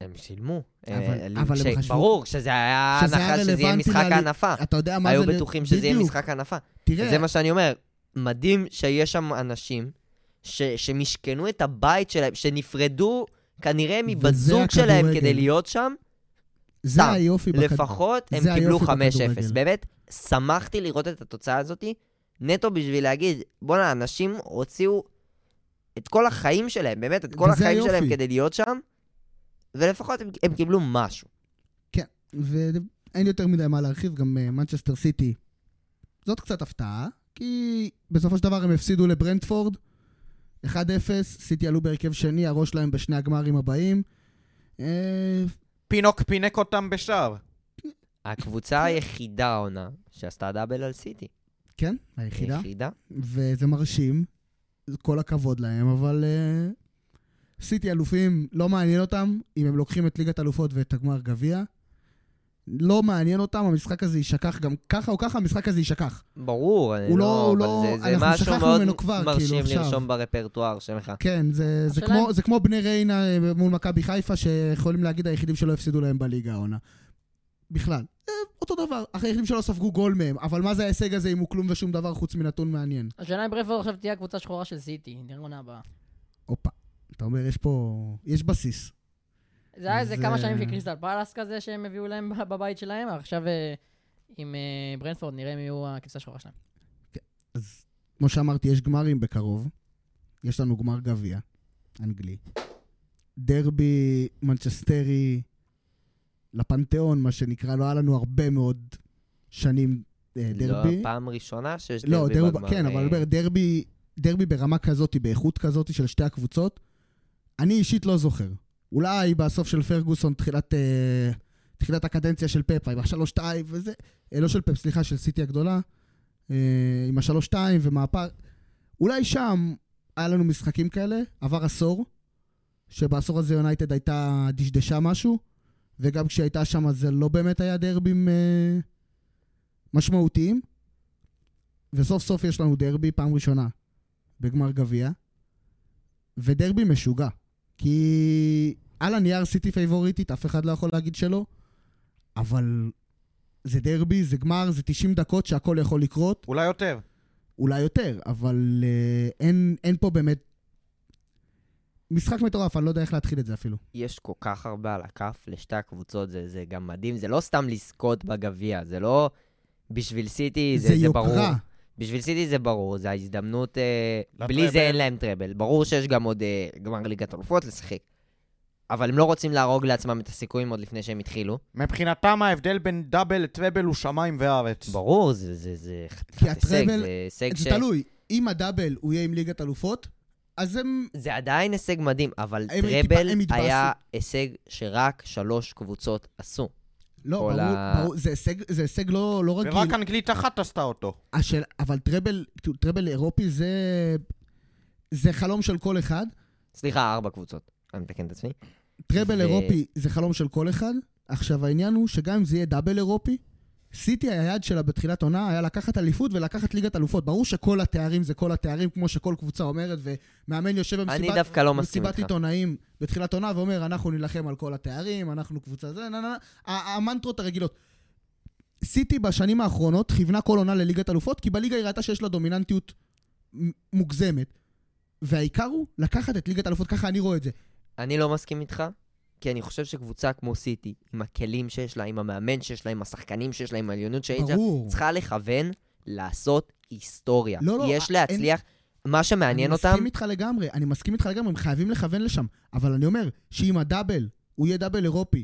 הם שילמו. אבל- אה, אבל ש- הם חשבו- ברור, שזה היה שזה היה הנחה שזה יהיה משחק ל- הנפה. אתה יודע מה היו זה... ל- בטוחים שזה יהיה בדיוק. משחק הנפה. תראה, זה מה שאני אומר. מדהים שיש שם אנשים ש- שמשכנו את הבית שלהם, שנפרדו כנראה מבת זוג שלהם הכדורגל. כדי להיות שם, זה סתם, היופי בכדורגל. לפחות הם זה קיבלו היופי 5-0. בכדורגל. באמת, שמחתי לראות את התוצאה הזאת, נטו בשביל להגיד, בואנה, אנשים הוציאו את כל החיים שלהם, באמת, את כל החיים היופי. שלהם כדי להיות שם, ולפחות הם, הם קיבלו משהו. ואין יותר מדי מה להרחיב, גם מנצ'סטר סיטי. זאת קצת הפתעה, כי בסופו של דבר הם הפסידו לברנדפורד. 1-0, סיטי עלו בהרכב שני, הראש שלהם בשני הגמרים הבאים. אה, פינוק פינק אותם בשער. הקבוצה היחידה העונה שעשתה דאבל על סיטי. כן, היחידה. היחידה. וזה מרשים, כל הכבוד להם, אבל אה, סיטי אלופים, לא מעניין אותם אם הם לוקחים את ליגת אלופות ואת הגמר גביע. לא מעניין אותם, המשחק הזה יישכח, גם ככה או ככה המשחק הזה יישכח. ברור, אני לא- לא, הוא אבל לא- זה, זה אנחנו משהו מאוד ממנו כבר, כאילו, מרשים עכשיו. לרשום ברפרטואר שלך. כן, זה, זה, כמו, זה כמו בני ריינה אה, מול מכבי חיפה, שיכולים להגיד היחידים שלא הפסידו להם בליגה העונה. בכלל. אה, אותו דבר, היחידים שלא ספגו גול מהם, אבל מה זה ההישג הזה אם הוא כלום ושום דבר חוץ מנתון מעניין? השאלה אם ברנפורד עכשיו תהיה הקבוצה השחורה של סיטי, נראה עונה הבאה. הופה. אתה אומר, יש פה... יש בסיס. זה היה איזה זה- כמה שנים של קריסטל פלאס כזה שהם הביאו להם בבית שלהם, עכשיו אה, עם אה, ברנפורד נראה מי יהיו הקבוצה השחורה שלהם. אז כמו שאמרתי, יש גמרים בקרוב. יש לנו גמר גביע, אנגלי. דרבי מנצ'סטרי לפנתיאון, מה שנקרא, לא היה לנו הרבה מאוד שנים אה, לא, דרבי. פעם ראשונה שיש לא, דרבי דרבי, בגמר. כן, אבל אני דרבי, דרבי ברמה כזאת, באיכות כזאת של שתי הקבוצות, אני אישית לא זוכר. אולי בסוף של פרגוסון, תחילת, אה, תחילת הקדנציה של פפ, עם השלוש-שתיים וזה, אה, לא של פפ, סליחה, של סיטי הגדולה, אה, עם השלוש-שתיים ומהפך. אולי שם היה לנו משחקים כאלה, עבר עשור, שבעשור הזה יונייטד הייתה דשדשה משהו, וגם כשהייתה שם זה לא באמת היה דרבים משמעותיים. וסוף סוף יש לנו דרבי פעם ראשונה בגמר גביע, ודרבי משוגע. כי על הנייר סיטי פייבוריטית, אף אחד לא יכול להגיד שלא, אבל זה דרבי, זה גמר, זה 90 דקות שהכל יכול לקרות, אולי יותר. אולי יותר, אבל uh, אין, אין פה באמת... משחק מטורף, אני לא יודע איך להתחיל את זה אפילו. יש כל כך הרבה על הכף לשתי הקבוצות, זה, זה גם מדהים. זה לא סתם לזכות בגביע, זה לא... בשביל סיטי זה, זה זה ברור. יוקרה. בשביל סיטי זה ברור, זה ההזדמנות... אה, לטראבל. בלי זה אין להם טראבל. ברור שיש גם עוד אה, גמר ליגת אלופות לשחק. אבל הם לא רוצים להרוג לעצמם את הסיכויים עוד לפני שהם התחילו. מבחינתם ההבדל בין דאבל לטראבל הוא שמיים וארץ. ברור, זה, זה, זה כי חתיכת הישג, הטראבל- זה הישג ש... זה תלוי, אם הדאבל הוא יהיה עם ליגת אלופות, אז הם... זה עדיין הישג מדהים, אבל הם טראבל התבא- הם התבאסו. היה הישג שרק שלוש קבוצות עשו. לא, ברור, ה- ברור, זה הישג, זה הישג לא, לא רגיל. ורק אנגלית אחת עשתה אותו. השאל, אבל טראבל, טראבל אירופי זה... זה חלום של כל אחד. סליחה, ארבע קבוצות. אני מתקן את עצמי. טראבל ו- אירופי זה חלום של כל אחד. עכשיו, העניין הוא שגם אם זה יהיה דאבל אירופי, סיטי היעד שלה בתחילת עונה היה לקחת אליפות ולקחת ליגת אלופות. ברור שכל התארים זה כל התארים, כמו שכל קבוצה אומרת, ומאמן יושב במסיבת, לא במסיבת. עיתונאים בתחילת עונה ואומר, אנחנו נילחם על כל התארים, אנחנו קבוצה זה, נה נה נה. המנטרות הרגילות. סיטי בשנים האחרונות כיוונה כל עונה לליגת אלופות, כי בליגה היא ראתה שיש לה דומיננטיות מוגזמת. והעיקר הוא לקחת את ליגת אלופות, ככה אני רואה את זה. אני לא מסכים איתך, כי אני חושב שקבוצה כמו סיטי, עם הכלים שיש לה, עם המאמן שיש לה, עם השחקנים שיש לה, עם העליונות שיש לה. צריכה לכוון לעשות היסטוריה. לא, לא, יש אין- להצליח. מה שמעניין אני אותם, מסכים איתך לגמרי, אני מסכים איתך לגמרי, הם חייבים לכוון לשם. אבל אני אומר, שאם הדאבל, הוא יהיה דאבל אירופי,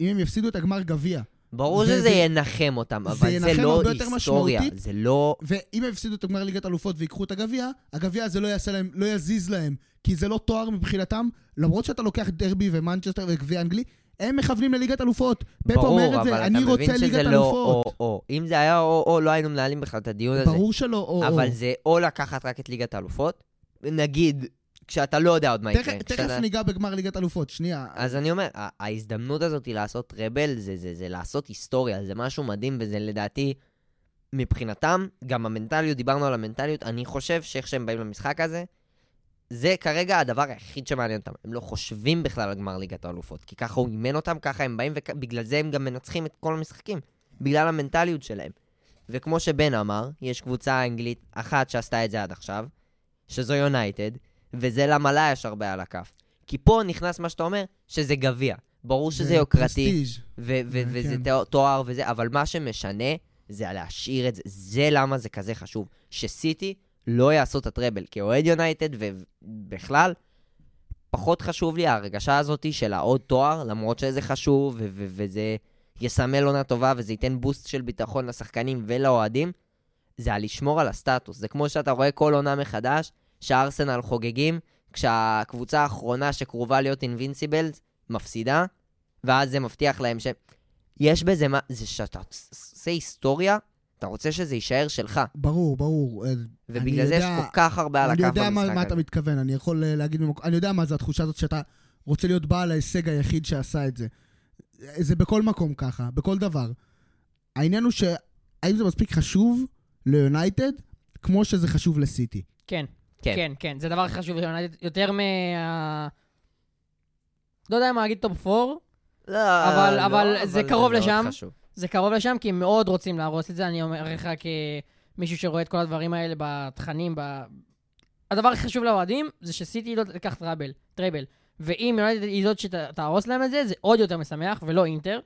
אם הם יפסידו את הגמר גביע, ברור שזה ינחם אותם, זה אבל זה ינחם לא היסטוריה. זה לא... ואם הם יפסידו את הגמר ליגת אלופות ויקחו את הגביע, הגביע הזה לא להם, לא יזיז להם, כי זה לא תואר מבחינתם, למרות שאתה לוקח דרבי ומנצ'סטר וגביע אנגלי, הם מכוונים לליגת אלופות. פפ ברור, אומר את זה, אני רוצה ליגת לא אלופות. או-או. אם זה היה או-או, לא היינו מנהלים בכלל את הדיון הזה. ברור שלא או-או. אבל זה או לקחת רק את ליגת האלופות, נגיד, כשאתה לא יודע עוד מה יקרה. תכף- ניגע בגמר ליגת אלופות, שנייה. אז אני אומר, ההזדמנות הזאת היא לעשות רבל, זה, זה, זה לעשות היסטוריה, זה משהו מדהים, וזה לדעתי, מבחינתם, גם המנטליות, דיברנו על המנטליות, אני חושב שאיך שהם באים למשחק הזה, זה כרגע הדבר היחיד שמעניין אותם. הם לא חושבים בכלל על גמר ליגת האלופות, כי ככה הוא אימן אותם, ככה הם באים, ובגלל זה הם גם מנצחים את כל המשחקים, בגלל המנטליות שלהם. וכמו שבן אמר, יש קבוצה אנגלית אחת שעשתה את זה עד עכשיו, שזו יונייטד, וזה למה לה יש הרבה על הכף. כי פה נכנס מה שאתה אומר, שזה גביע. ברור שזה זה יוקרתי, כן. וזה תואר- תואר וזה, אבל מה שמשנה זה להשאיר את זה. זה למה זה כזה חשוב. שסיטי לא יעשו את הטראבל. כאוהד יונייטד ובכלל, פחות חשוב לי ההרגשה הזאת של העוד תואר, למרות שזה חשוב, ו- ו- וזה יסמל עונה טובה, וזה ייתן בוסט של ביטחון לשחקנים ולאוהדים, זה על לשמור על הסטטוס. זה כמו שאתה רואה כל עונה מחדש, שהארסנל חוגגים, כשהקבוצה האחרונה שקרובה להיות אינבינסיבלס מפסידה, ואז זה מבטיח להם ש... יש בזה מה... זה שאתה עושה היסטוריה, אתה רוצה שזה יישאר שלך. ברור, ברור. אה, ובגלל אני זה יש יודע- כל כך הרבה על אני הכף יודע מה, במשחק מה אתה הזה. מתכוון, אני יכול אה, להגיד, במקום, אני יודע מה זה התחושה הזאת שאתה רוצה להיות בעל ההישג היחיד שעשה את זה. זה בכל מקום ככה, בכל דבר. העניין הוא שהאם זה מספיק חשוב ליונייטד, כמו שזה חשוב לסיטי. כן, כן. כן, כן. זה דבר חשוב ליונייטד, יותר מה... לא יודע מה להגיד טופ 4, לא, אבל- לא, אבל זה קרוב לשם. חשוב. זה קרוב לשם, כי הם מאוד רוצים להרוס את זה, אני אומר לך כמישהו שרואה את כל הדברים האלה בתכנים, ב... הדבר הכי חשוב לאוהדים זה שסיטי לא תיקח טראבל, טראבל. ואם יונייטד היא זאת שתהרוס להם את זה, זה עוד יותר משמח, ולא אינטר.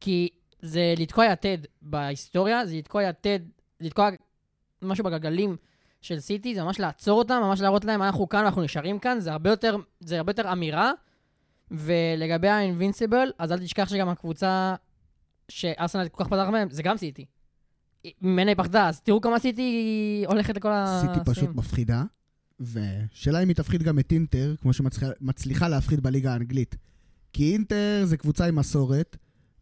כי זה לתקוע יתד בהיסטוריה, זה לתקוע יתד, לתקוע משהו בגלגלים של סיטי, זה ממש לעצור אותם, ממש להראות להם, אנחנו כאן ואנחנו נשארים כאן, זה הרבה יותר, זה הרבה יותר אמירה. ולגבי ה-Invincible, אז אל תשכח שגם הקבוצה שארסנל כל כך פתח מהם, זה גם סיטי. ממנה היא פחדה, אז תראו כמה סיטי הולכת לכל ה... סיטי פשוט מפחידה, ושאלה אם היא תפחיד גם את אינטר, כמו שמצליחה להפחיד בליגה האנגלית. כי אינטר זה קבוצה עם מסורת,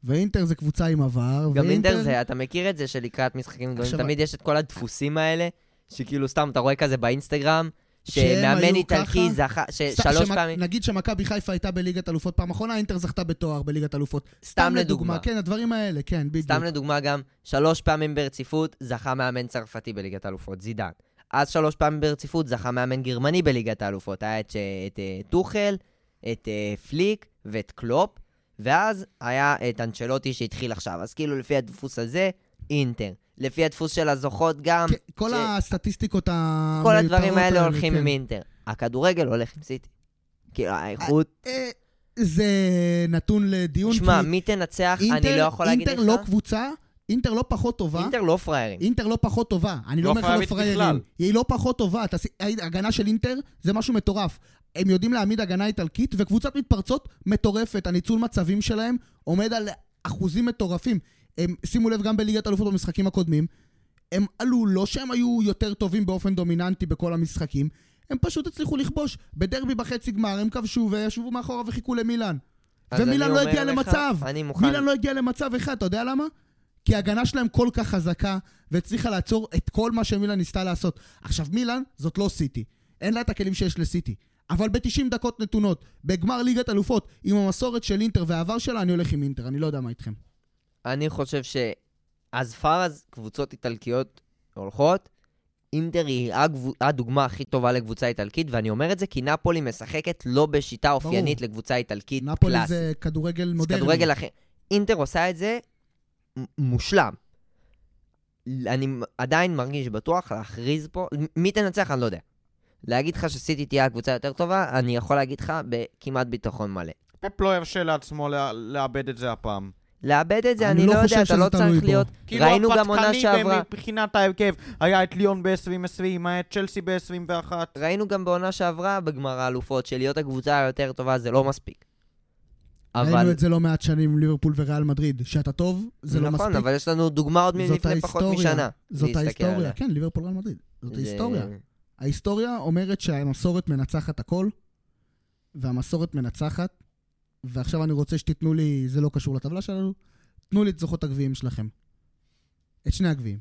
ואינטר זה קבוצה עם עבר, גם ואינטר... אינטר זה, אתה מכיר את זה שלקראת משחקים גדולים, עכשיו- תמיד יש את כל הדפוסים האלה, שכאילו סתם אתה רואה כזה באינסטגרם, שמאמן איטלקי? זכה, ששלוש פעמים, נגיד שמכבי חיפה הייתה בליגת אלופות פעם אחרונה, אינטר זכתה בתואר בליגת אלופות. סתם לדוגמה. כן, הדברים האלה, כן, בדיוק. סתם לדוגמה גם, שלוש פעמים ברציפות זכה מאמן צרפתי בליגת האלופות, זידן. אז שלוש פעמים ברציפות זכה מאמן גרמני בליגת האלופות. היה את, ש- את אה, טוחל, את אה, פליק ואת קלופ, ואז היה את אנצ'לוטי שהתחיל עכשיו. אז כאילו לפי הדפוס הזה, אינטר. לפי הדפוס של הזוכות גם, כן, כל ש- הסטטיסטיקות המיותרות כל הדברים האלה הולכים כן. עם אינטר. הכדורגל הולך עם סיטי. כאילו, האיכות... אה, זה נתון לדיון, שמע, כי מי תנצח, אינטר- אני לא יכול להגיד אינטר לך. לא קבוצה, אינטר לא פחות טובה. אינטר לא פראיירים. אינטר לא פחות טובה. אני לא לא אומר לך לא פראיירים. היא לא פחות טובה. עשי- ההגנה של אינטר זה משהו מטורף. הם יודעים להעמיד הגנה איטלקית, וקבוצת מתפרצות מטורפת. הניצול מצבים שלהם עומד על אחוזים מטורפים. הם, שימו לב, גם בליגת אלופות במשחקים הקודמים, הם עלו, לא שהם היו יותר טובים באופן דומיננטי בכל המשחקים, הם פשוט הצליחו לכבוש. בדרבי בחצי גמר הם כבשו וישבו מאחורה וחיכו למילאן. ומילאן אני לא הגיע לך, למצב. אני מוכן. מילאן לא הגיע למצב אחד, אתה יודע למה? כי ההגנה שלהם כל כך חזקה, והצליחה לעצור את כל מה שמילאן ניסתה לעשות. עכשיו, מילאן זאת לא סיטי. אין לה את הכלים שיש לסיטי. אבל ב-90 דקות נתונות, בגמר ליגת אלופות, עם המסורת של אינטר והעבר שלה, אני הולך עם אינטר, אני לא יודע מה איתכם. אני חושב שאז פאר אז קבוצות איטלקיות הולכות, אינטר היא הדוגמה הכי טובה לקבוצה איטלקית, ואני אומר את זה כי נפולי משחקת לא בשיטה אופיינית לקבוצה איטלקית נפולי קלאסית. זה כדורגל זה מודרני. כדורגל אחר. אינטר עושה את זה מושלם. אני עדיין מרגיש בטוח להכריז פה, מי תנצח אני לא יודע. להגיד לך שסיטי תהיה הקבוצה יותר טובה, אני יכול להגיד לך בכמעט ביטחון מלא. פפ לא ירשה לעצמו לאבד את זה הפעם. לאבד את זה, אני אני לא לא יודע, אתה לא צריך. להיות... כאילו ראינו גם עונה הפתקני שעברה, מבחינת ההרכב, היה את ליון ב-2020, היה את צ'לסי ב-21. ראינו גם בעונה שעברה בגמר האלופות, שלהיות הקבוצה היותר טובה זה לא מספיק. ראינו אבל... את זה לא מעט שנים עם ליברפול וריאל מדריד. שאתה טוב, זה לא מספיק. נכון, אבל יש לנו דוגמה עוד מלפני פחות. משנה. זאת ההיסטוריה, עליה. כן, ליברפול ריאל מדריד. זאת זה- ההיסטוריה. ההיסטוריה אומרת שהמסורת מנצחת הכל, והמסורת מנצחת, ועכשיו אני רוצה שתיתנו לי, זה לא קשור לטבלה שלנו, תנו לי את זוכות הגביעים שלכם. את שני הגביעים.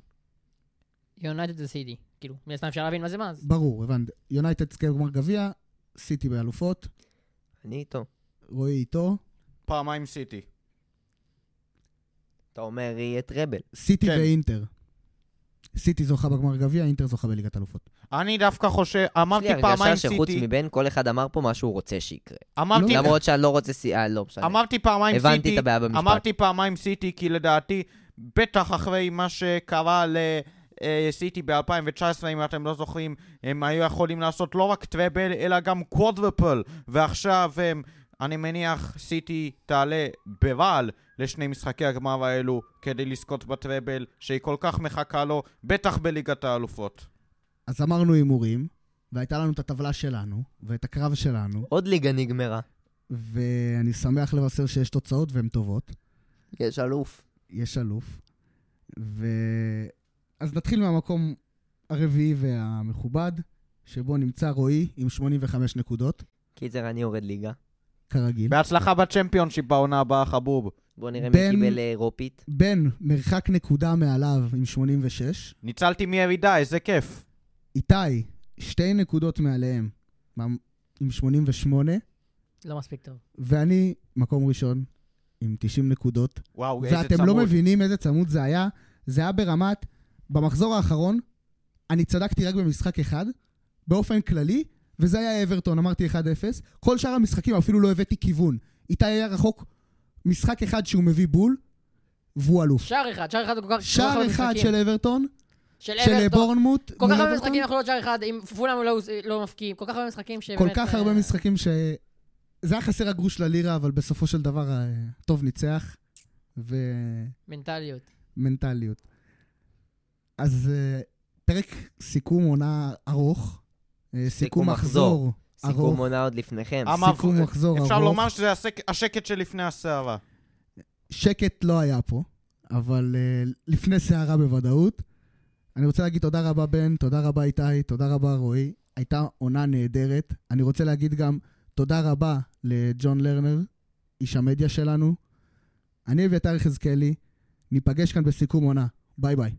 יונייטד זה סיטי. כאילו, מן הסתם אפשר להבין מה זה מה. אז ברור, הבנתי. יונייטד תזכה בגמר גביע, סיטי באלופות, אני איתו. רועי איתו, פעמיים סיטי. אתה אומר, יהיה טראבל. סיטי כן. ואינטר. סיטי זוכה בגמר גביע, אינטר זוכה בליגת אלופות. אני דווקא חושב, יש אמרתי לי פעמיים הרגשה שחוץ סיטי, מבין, כל אחד אמר פה מה שהוא רוצה שיקרה. אמרתי, לא. למרות שאני לא רוצה סי... אה, לא משנה. אמרתי פעמיים הבנתי סיטי, את הבעיה במשפט. אמרתי פעמיים סיטי, כי לדעתי, בטח אחרי מה שקרה לסיטי ב-2019, אם אתם לא זוכרים, הם היו יכולים לעשות לא רק טראבל, אלא גם קוודרפל, ועכשיו הם, אני מניח, סיטי תעלה ברעל לשני משחקי הגמר האלו, כדי לזכות בטראבל, שהיא כל כך מחכה לו, בטח בליגת האלופות. אז אמרנו הימורים, והייתה לנו את הטבלה שלנו, ואת הקרב שלנו, עוד ליגה נגמרה. ואני שמח לבשר שיש תוצאות והן טובות. יש אלוף. יש אלוף. ו... אז נתחיל מהמקום הרביעי והמכובד, שבו נמצא רועי עם 85 נקודות, קיצר, אני יורד ליגה. כרגיל. בהצלחה בצ'מפיונשיפ בעונה הבאה, חבוב. בוא נראה בן- מי קיבל אה, אירופית. בן, מרחק נקודה מעליו עם 86. ניצלתי מירידה, איזה כיף. איתי, שתי נקודות מעליהם עם 88. לא מספיק טוב. ואני מקום ראשון עם 90 נקודות. וואו, איזה צמוד. ואתם לא מבינים איזה צמוד זה היה. זה היה ברמת, במחזור האחרון, אני צדקתי רק במשחק אחד, באופן כללי, וזה היה אברטון, אמרתי 1-0. כל שאר המשחקים אפילו לא הבאתי כיוון. איתי היה רחוק משחק אחד שהוא מביא בול, והוא אלוף. שער אחד, שער אחד כל כך... שער הרבה אחד. של אברטון, של של. בורנמוט, כל כך הרבה. משחקים יכול להיות שער אחד, אם פולאם לא- לא מפקיעים. כל כך הרבה משחקים שבאמת... כל כך הרבה אה, משחקים ש... זה היה חסר הגרוש ללירה, אבל בסופו של דבר אה, טוב ניצח, מנטליות. ומנטליות. אז אה, פרק סיכום עונה ארוך, אה, סיכום סיכום מחזור סיכום עונה עוד לפניכם. סיכום מחזור אפשר ארוך. לומר שזה השק- השקט שלפני הסערה. שקט לא היה פה. אבל uh, לפני סערה בוודאות. אני רוצה להגיד תודה רבה בן, תודה רבה איתי, תודה רבה רועי. הייתה עונה נהדרת. אני רוצה להגיד גם תודה רבה לג'ון לרנר, איש המדיה שלנו. אני אביתר יחזקאלי, ניפגש כאן בסיכום עונה. ביי ביי.